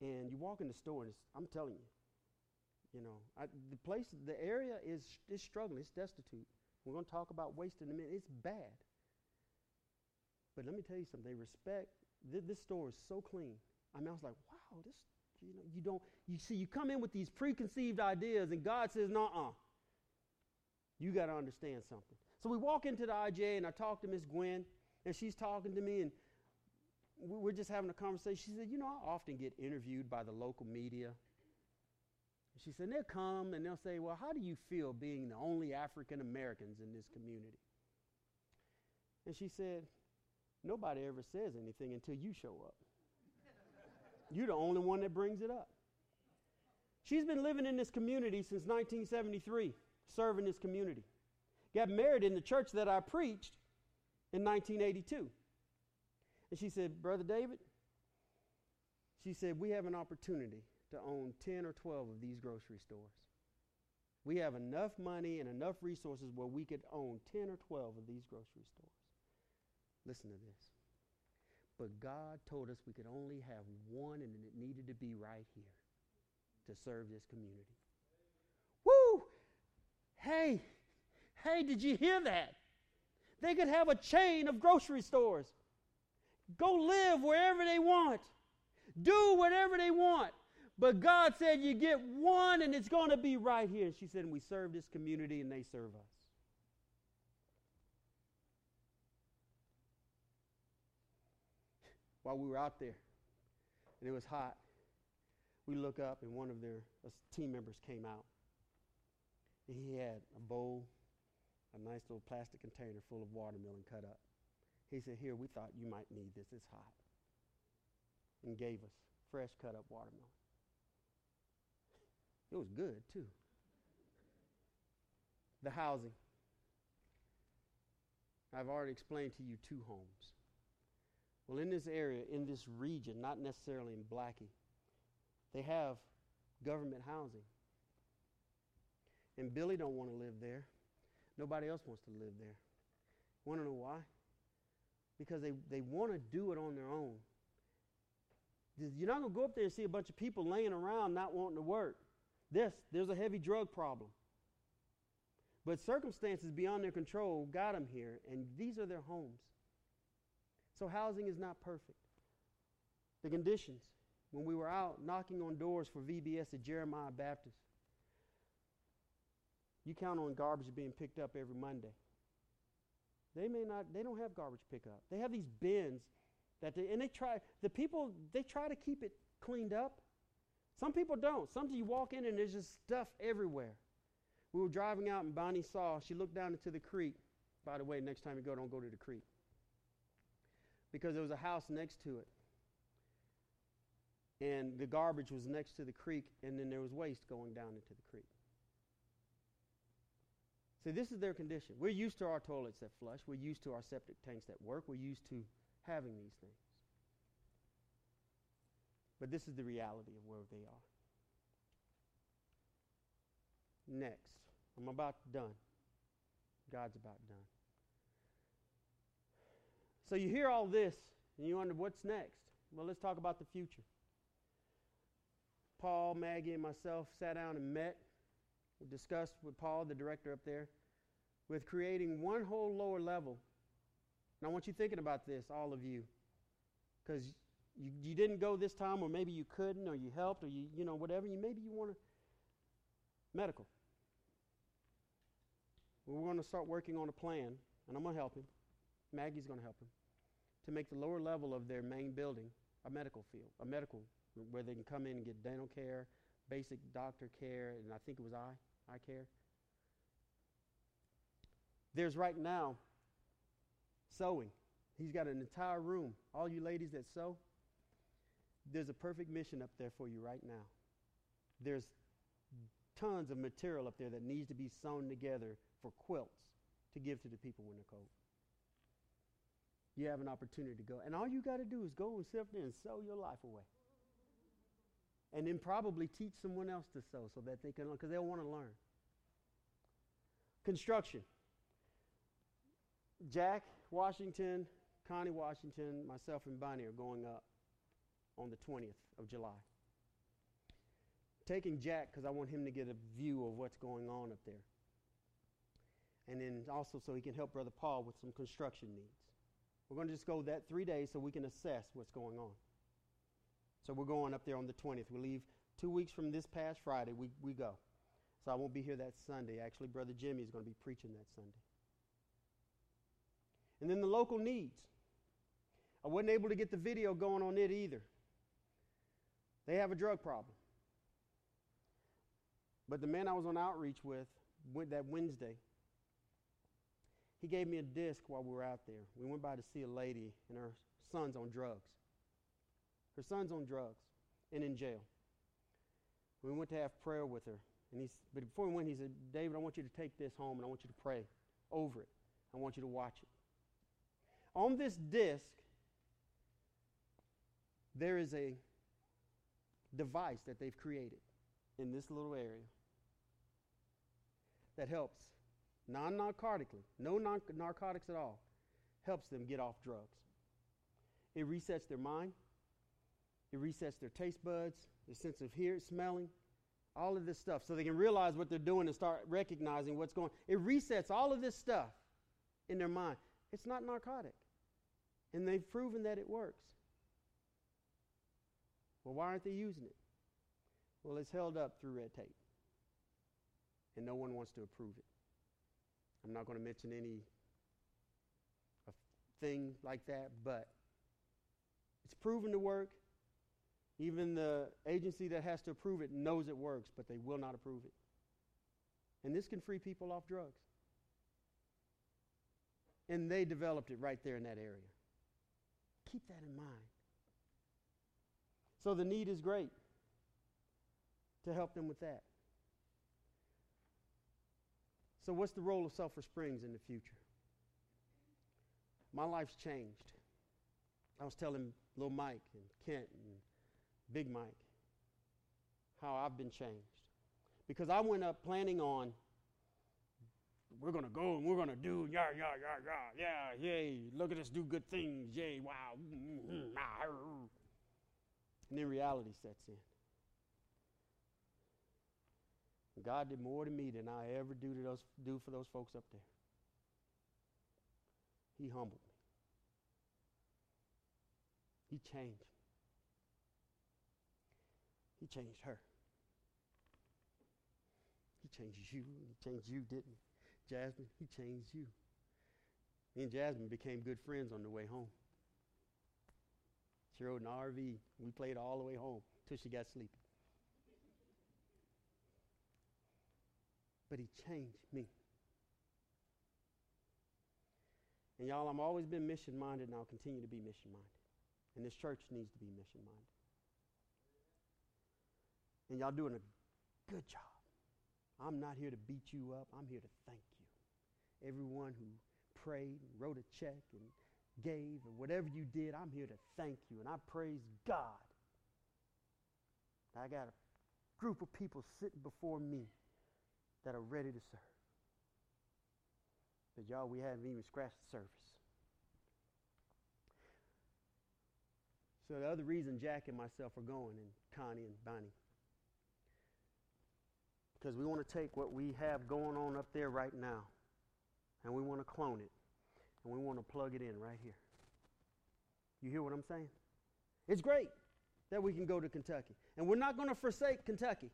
And you walk in the store, and I'm telling you, you know, I, the place, the area is, is struggling. It's destitute. We're going to talk about waste in a minute. It's bad. But let me tell you something. They respect. Th- this store is so clean. I mean, I was like, wow, this. You know, you don't. You see, you come in with these preconceived ideas, and God says, "Nah, uh. You got to understand something." So we walk into the IJ, and I talk to Miss Gwen, and she's talking to me, and we're just having a conversation. She said, "You know, I often get interviewed by the local media." She said, they'll come and they'll say, Well, how do you feel being the only African Americans in this community? And she said, Nobody ever says anything until you show up. (laughs) You're the only one that brings it up. She's been living in this community since 1973, serving this community. Got married in the church that I preached in 1982. And she said, Brother David, she said, we have an opportunity to own 10 or 12 of these grocery stores. We have enough money and enough resources where we could own 10 or 12 of these grocery stores. Listen to this. But God told us we could only have one and it needed to be right here to serve this community. Woo! Hey, hey, did you hear that? They could have a chain of grocery stores. Go live wherever they want. Do whatever they want. But God said you get one and it's going to be right here. And she said, and we serve this community and they serve us. while we were out there and it was hot, we look up and one of their team members came out. And he had a bowl, a nice little plastic container full of watermelon cut up. He said, Here, we thought you might need this. It's hot. And gave us fresh cut up watermelon. It was good, too. The housing. I've already explained to you two homes. Well, in this area, in this region, not necessarily in Blackey, they have government housing. And Billy don't want to live there. Nobody else wants to live there. Want to know why? Because they, they want to do it on their own. You're not going to go up there and see a bunch of people laying around not wanting to work. This, there's a heavy drug problem. But circumstances beyond their control got them here, and these are their homes. So housing is not perfect. The conditions, when we were out knocking on doors for VBS at Jeremiah Baptist, you count on garbage being picked up every Monday. They may not, they don't have garbage pickup. They have these bins that they, and they try, the people, they try to keep it cleaned up. Some people don't. Some you walk in and there's just stuff everywhere. We were driving out and Bonnie saw, she looked down into the creek. By the way, next time you go, don't go to the creek because there was a house next to it. And the garbage was next to the creek, and then there was waste going down into the creek. See, this is their condition. We're used to our toilets that flush. We're used to our septic tanks that work. We're used to having these things. But this is the reality of where they are. Next, I'm about done. God's about done. So you hear all this and you wonder what's next. Well, let's talk about the future. Paul, Maggie, and myself sat down and met. We discussed with Paul, the director up there, with creating one whole lower level. And I want you thinking about this, all of you, because you, you didn't go this time, or maybe you couldn't, or you helped, or you, you know, whatever. You maybe you want to medical. Well, we're going to start working on a plan, and I'm going to help him. Maggie's going to help him to make the lower level of their main building a medical field, a medical where they can come in and get dental care, basic doctor care, and I think it was eye, eye care. There's right now sewing. He's got an entire room. All you ladies that sew, there's a perfect mission up there for you right now. There's tons of material up there that needs to be sewn together for quilts to give to the people when they're cold you have an opportunity to go. And all you got to do is go and sit up there and sew your life away. And then probably teach someone else to sew so that they can, learn because they'll want to learn. Construction. Jack Washington, Connie Washington, myself, and Bonnie are going up on the 20th of July. Taking Jack because I want him to get a view of what's going on up there. And then also so he can help Brother Paul with some construction needs. We're going to just go that three days so we can assess what's going on. So we're going up there on the 20th. We leave two weeks from this past Friday. We, we go. So I won't be here that Sunday. Actually, Brother Jimmy is going to be preaching that Sunday. And then the local needs. I wasn't able to get the video going on it either. They have a drug problem. But the man I was on outreach with that Wednesday, he gave me a disc while we were out there. We went by to see a lady, and her son's on drugs. Her son's on drugs and in jail. We went to have prayer with her. And he, but before we went, he said, David, I want you to take this home and I want you to pray over it. I want you to watch it. On this disc, there is a device that they've created in this little area that helps non narcotically, no narcotics at all, helps them get off drugs. It resets their mind, it resets their taste buds, their sense of hearing, smelling, all of this stuff, so they can realize what they're doing and start recognizing what's going. It resets all of this stuff in their mind. It's not narcotic, and they've proven that it works. Well, why aren't they using it? Well, it's held up through red tape, and no one wants to approve it. I'm not going to mention any thing like that, but it's proven to work. Even the agency that has to approve it knows it works, but they will not approve it. And this can free people off drugs. And they developed it right there in that area. Keep that in mind. So the need is great to help them with that. So, what's the role of Sulphur Springs in the future? My life's changed. I was telling little Mike and Kent and Big Mike how I've been changed. Because I went up planning on, we're going to go and we're going to do, yeah, yeah, yeah, yeah, yeah, yay, look at us do good things, yay, wow. Mm-hmm, ah, and then reality sets in. God did more to me than I ever do to those do for those folks up there. He humbled me. He changed me. He changed her. He changed you. He changed you, didn't he? Jasmine, he changed you. Me and Jasmine became good friends on the way home. She rode an RV. We played all the way home till she got sleepy. but he changed me. And y'all, I'm always been mission minded and I'll continue to be mission minded. And this church needs to be mission minded. And y'all doing a good job. I'm not here to beat you up. I'm here to thank you. Everyone who prayed and wrote a check and gave and whatever you did, I'm here to thank you. And I praise God. I got a group of people sitting before me that are ready to serve. But y'all, we haven't even scratched the surface. So the other reason Jack and myself are going, and Connie and Bonnie, because we want to take what we have going on up there right now, and we want to clone it, and we want to plug it in right here. You hear what I'm saying? It's great that we can go to Kentucky, and we're not going to forsake Kentucky.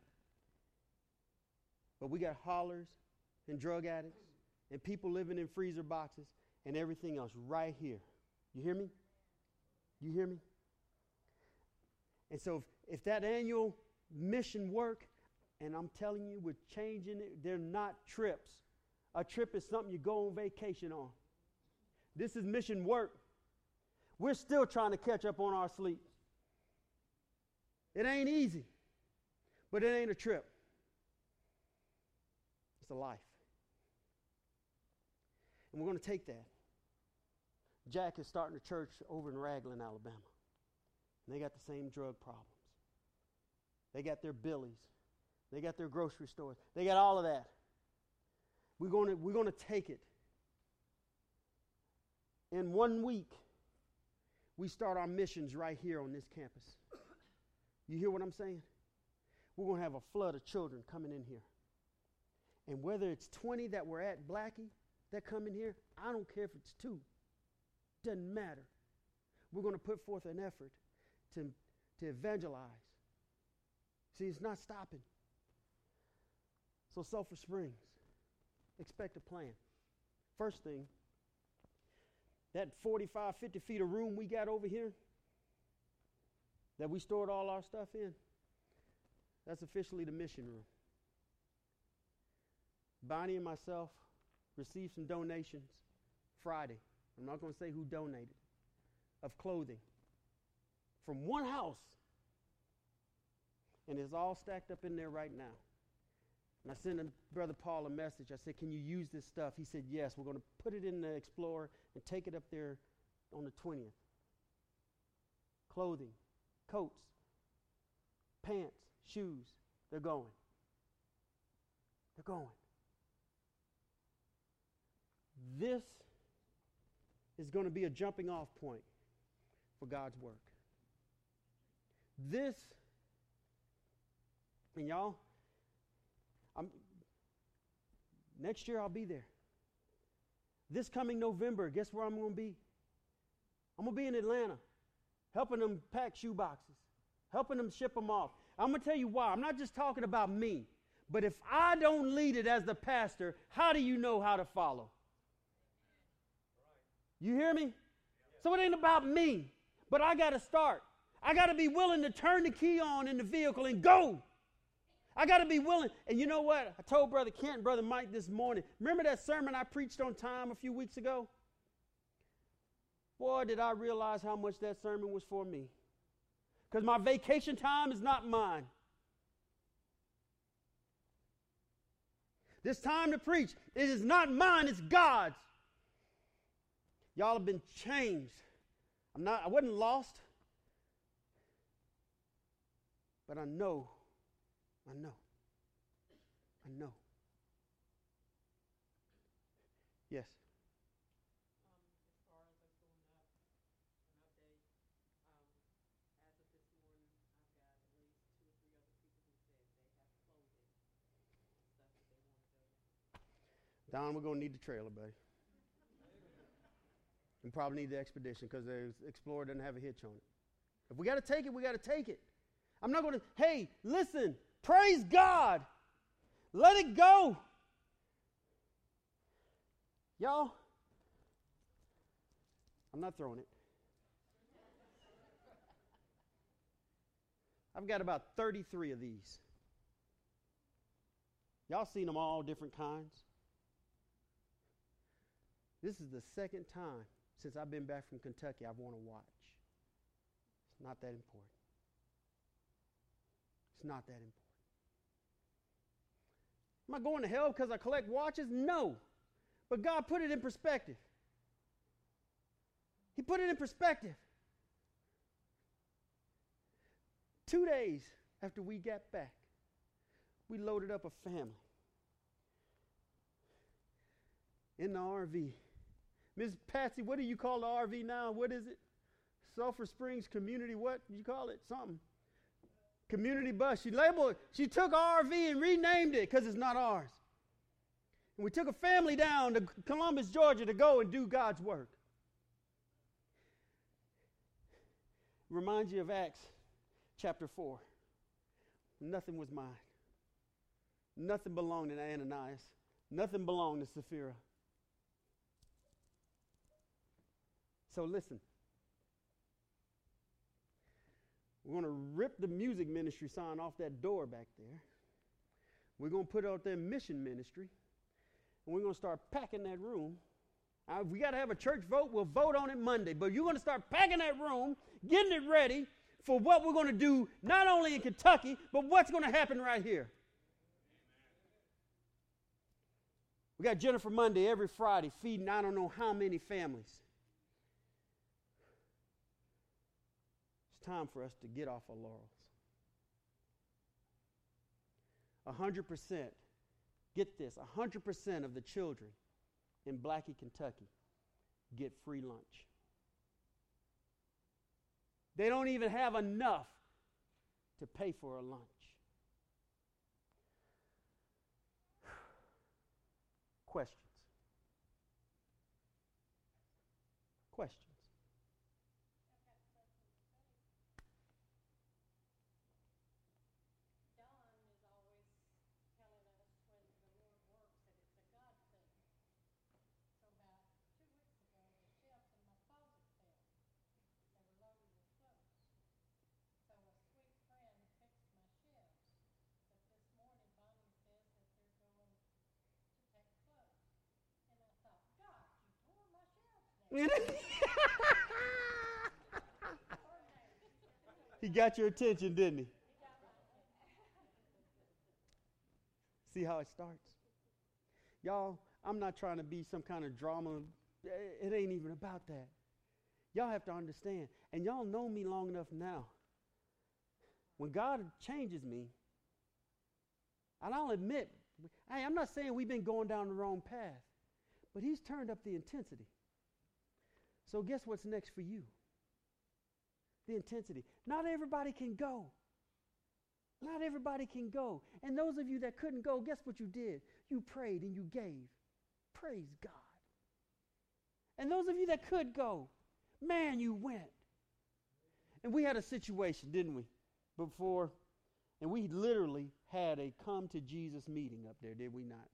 But we got hollers and drug addicts and people living in freezer boxes and everything else right here. You hear me? You hear me? And so if, if that annual mission work, and I'm telling you, we're changing it, they're not trips. A trip is something you go on vacation on. This is mission work. We're still trying to catch up on our sleep. It ain't easy, but it ain't a trip. It's a life. And we're going to take that. Jack is starting a church over in Ragland, Alabama. And they got the same drug problems. They got their billies. They got their grocery stores. They got all of that. We're going to, we're going to take it in one week, we start our missions right here on this campus. You hear what I'm saying? We're going to have a flood of children coming in here. And whether it's 20 that were at Blackey that come in here, I don't care if it's two. Doesn't matter. We're going to put forth an effort to, to evangelize. See, it's not stopping. So, Sulphur Springs, expect a plan. First thing, that 45, 50 feet of room we got over here that we stored all our stuff in, that's officially the mission room. Bonnie and myself received some donations Friday. I'm not going to say who donated, of clothing from one house. And it's all stacked up in there right now. And I sent Brother Paul a message. I said, Can you use this stuff? He said, Yes. We're going to put it in the Explorer and take it up there on the 20th. Clothing, coats, pants, shoes, they're going. They're going. This is going to be a jumping off point for God's work. This, and y'all, I'm, next year I'll be there. This coming November, guess where I'm going to be? I'm going to be in Atlanta, helping them pack shoe boxes, helping them ship them off. I'm going to tell you why. I'm not just talking about me, but if I don't lead it as the pastor, how do you know how to follow? You hear me? So it ain't about me, but I got to start. I got to be willing to turn the key on in the vehicle and go. I got to be willing. And you know what? I told Brother Kent and Brother Mike this morning. Remember that sermon I preached on time a few weeks ago? Boy, did I realize how much that sermon was for me. Because my vacation time is not mine. This time to preach, it is not mine, it's God's. Y'all have been changed. I'm not, I wasn't lost. But I know, I know, I know. Yes. Don, we're going to need the trailer, buddy. And probably need the expedition because the Explorer doesn't have a hitch on it. If we got to take it, we got to take it. I'm not going to, hey, listen, praise God. Let it go. Y'all, I'm not throwing it. I've got about 33 of these. Y'all seen them all different kinds. This is the second time since I've been back from Kentucky I've worn a watch. It's not that important. It's not that important. Am I going to hell because I collect watches? No. But God put it in perspective. He put it in perspective. Two days after we got back, we loaded up a family in the RV. Miss Patsy, what do you call the RV now? What is it? Sulphur Springs Community, what do you call it? Something community bus. She labeled. She took RV and renamed it because it's not ours. And we took a family down to Columbus, Georgia to go and do God's work. Reminds you of Acts chapter 4. Nothing was mine. Nothing belonged to Ananias. Nothing belonged to Sapphira. So listen. We're going to rip the music ministry sign off that door back there. We're going to put out their mission ministry. And we're going to start packing that room. Now, if we got to have a church vote, we'll vote on it Monday. But you're going to start packing that room, getting it ready for what we're going to do, not only in Kentucky, but what's going to happen right here. We got Jennifer Monday every Friday feeding I don't know how many families. Time for us to get off our laurels. A hundred percent, get this, a hundred percent of the children in Blackey, Kentucky get free lunch. They don't even have enough to pay for a lunch. Questions? Questions? He got your attention, didn't he? See how it starts? Y'all, I'm not trying to be some kind of drama. It ain't even about that. Y'all have to understand. And y'all know me long enough now. When God changes me, and I'll admit, hey, I'm not saying we've been going down the wrong path, but He's turned up the intensity. So, guess what's next for you? The intensity. Not everybody can go. Not everybody can go. And those of you that couldn't go, guess what you did? You prayed and you gave. Praise God. And those of you that could go, man, you went. And we had a situation, didn't we? Before, and we literally had a come to Jesus meeting up there, did we not?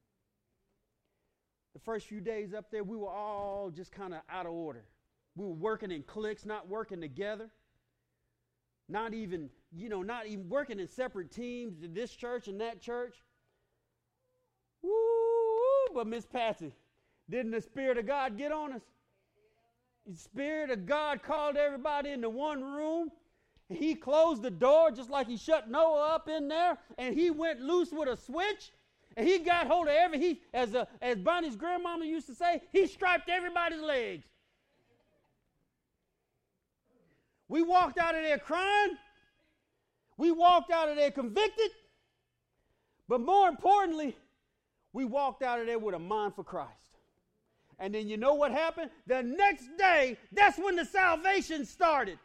The first few days up there, we were all just kind of out of order. We were working in cliques, not working together. Not even, you know, not even working in separate teams, this church and that church. Woo! But Miss Patsy, didn't the Spirit of God get on us? The Spirit of God called everybody into one room. And he closed the door just like he shut Noah up in there. And he went loose with a switch. And he got hold of every, he, as, a, as Bonnie's grandmama used to say, he striped everybody's legs. We walked out of there crying. We walked out of there convicted. But more importantly, we walked out of there with a mind for Christ. And then you know what happened? The next day, that's when the salvation started.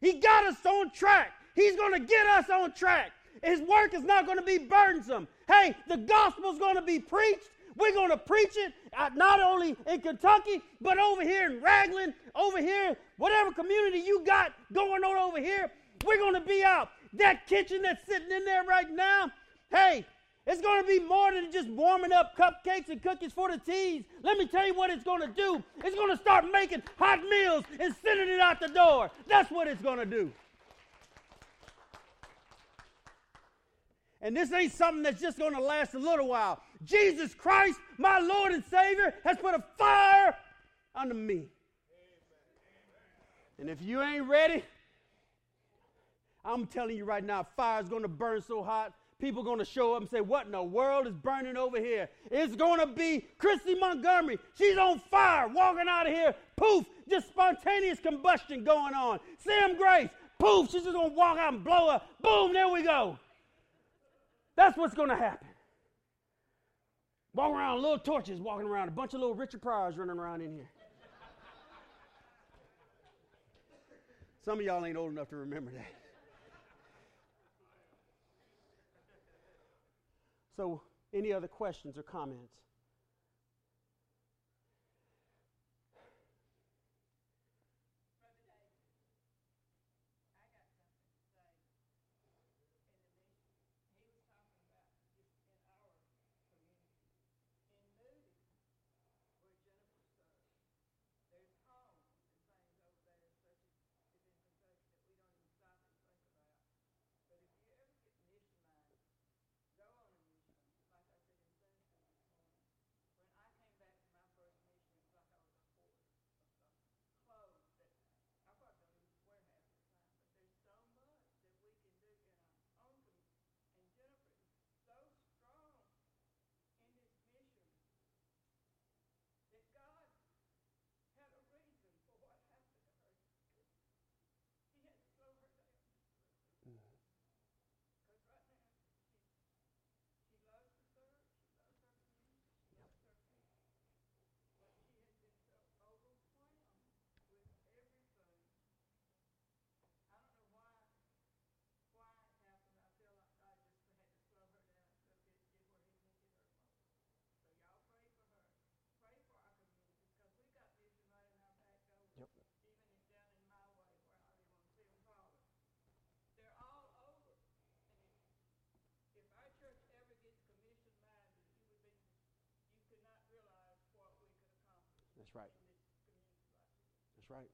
He got us on track. He's going to get us on track. His work is not going to be burdensome. Hey, the gospel's going to be preached. We're going to preach it uh, not only in Kentucky, but over here in Ragland, over here, whatever community you got going on over here. We're going to be out. That kitchen that's sitting in there right now, hey, it's going to be more than just warming up cupcakes and cookies for the teas. Let me tell you what it's going to do. It's going to start making hot meals and sending it out the door. That's what it's going to do. And this ain't something that's just going to last a little while. Jesus Christ, my Lord and Savior, has put a fire under me. And if you ain't ready, I'm telling you right now, fire's going to burn so hot, people going to show up and say, What in the world is burning over here? It's going to be Christy Montgomery. She's on fire, walking out of here. Poof, just spontaneous combustion going on. Sam Grace, poof, she's just going to walk out and blow up. Boom, there we go. That's what's going to happen. Walking around, little torches walking around, a bunch of little Richard Pryors running around in here. Some of y'all ain't old enough to remember that. So, any other questions or comments? Understand right. That's right.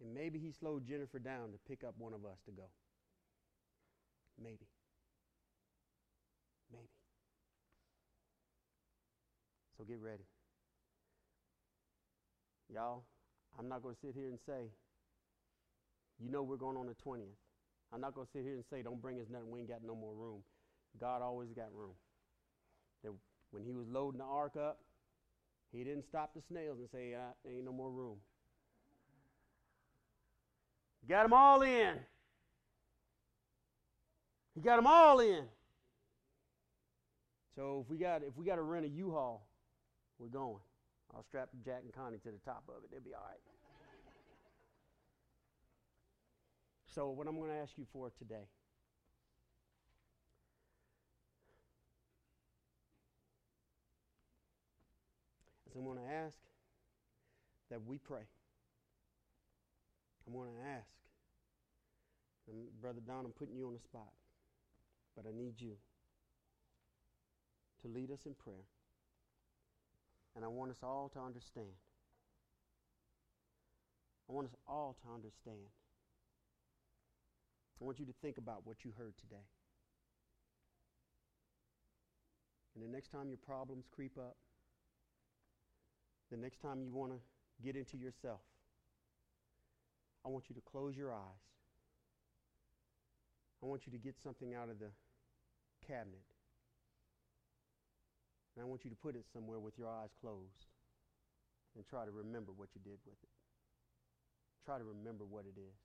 And maybe he slowed Jennifer down to pick up one of us to go. Maybe. So get ready. Y'all, I'm not going to sit here and say, you know we're going on the 20th. I'm not going to sit here and say, don't bring us nothing. We ain't got no more room. God always got room. That when he was loading the ark up, he didn't stop the snails and say, ah, ain't no more room. Got them all in. He got them all in. So if we got if we got to rent a U-Haul, we're going. I'll strap Jack and Connie to the top of it. They'll be all right. so what I'm going to ask you for today is I'm going to ask that we pray. I'm going to ask. And Brother Don, I'm putting you on the spot. But I need you to lead us in prayer. And I want us all to understand. I want us all to understand. I want you to think about what you heard today. And the next time your problems creep up, the next time you want to get into yourself, I want you to close your eyes. I want you to get something out of the cabinet. And I want you to put it somewhere with your eyes closed and try to remember what you did with it. Try to remember what it is.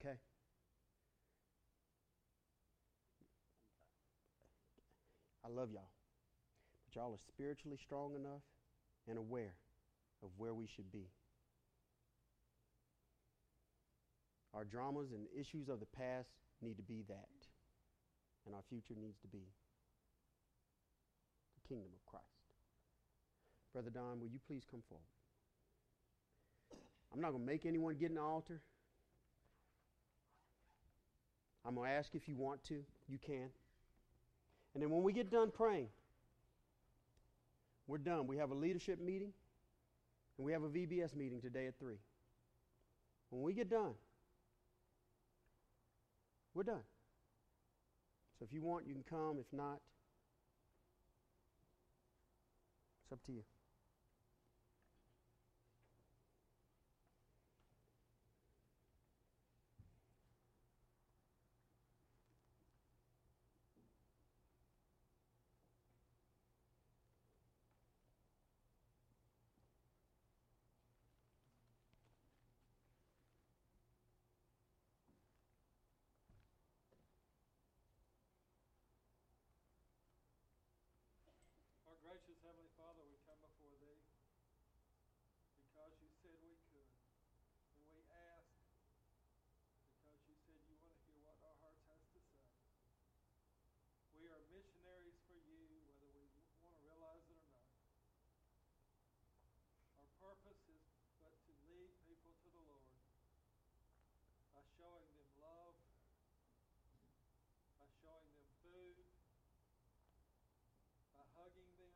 Okay? I love y'all. But y'all are spiritually strong enough and aware of where we should be. Our dramas and issues of the past need to be that. And our future needs to be the kingdom of Christ. Brother Don, will you please come forward? I'm not going to make anyone get in the altar. I'm going to ask if you want to. You can. And then when we get done praying, we're done. We have a leadership meeting and we have a VBS meeting today at 3. When we get done, we're done. So if you want, you can come. If not, it's up to you. Our gracious Heavenly Father, we come before Thee because You said we could. And we ask because You said You want to hear what our hearts has to say. We are missionaries for You, whether we want to realize it or not. Our purpose is but to lead people to the Lord by showing them love, by showing them food, by hugging them.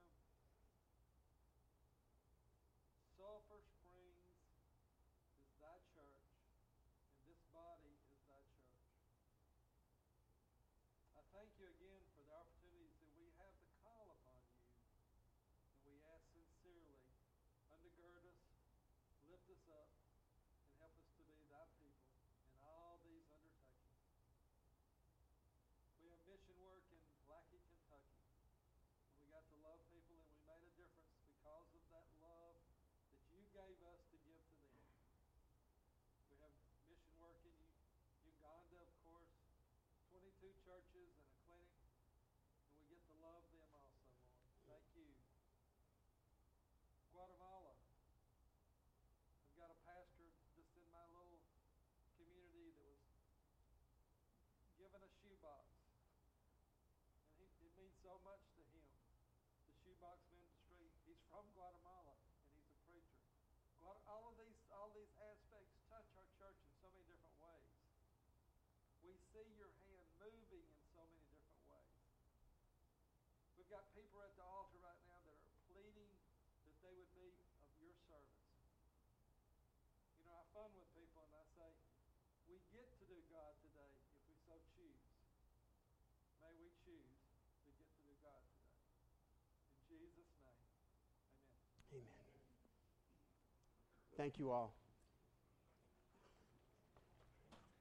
Sulphur Springs is thy church, and this body is thy church. I thank you again for the opportunities that we have to call upon you, and we ask sincerely, undergird us, lift us up, and help us to be thy people in all these undertakings. We have mission work in Blackey, Kentucky. And we got to love people, and we made a difference because of that love that you gave us to give to them. We have mission work in U- Uganda, of course, 22 churches and a clinic, and we get to love them also, Lord. Thank you. Guatemala. I've got a pastor just in my little community that was given a shoebox. And he, it means so much to him. The shoebox ministry, he's from Guatemala and he's a preacher. Guat- all of these all these aspects touch our church in so many different ways. We see your hand moving in so many different ways. We've got people at the altar right now that are pleading that they would be of your service. You know, I fun with people and I say, we get to do God today if we so choose. May we choose to get to do God today. In Jesus' name, amen. Amen. Thank you all.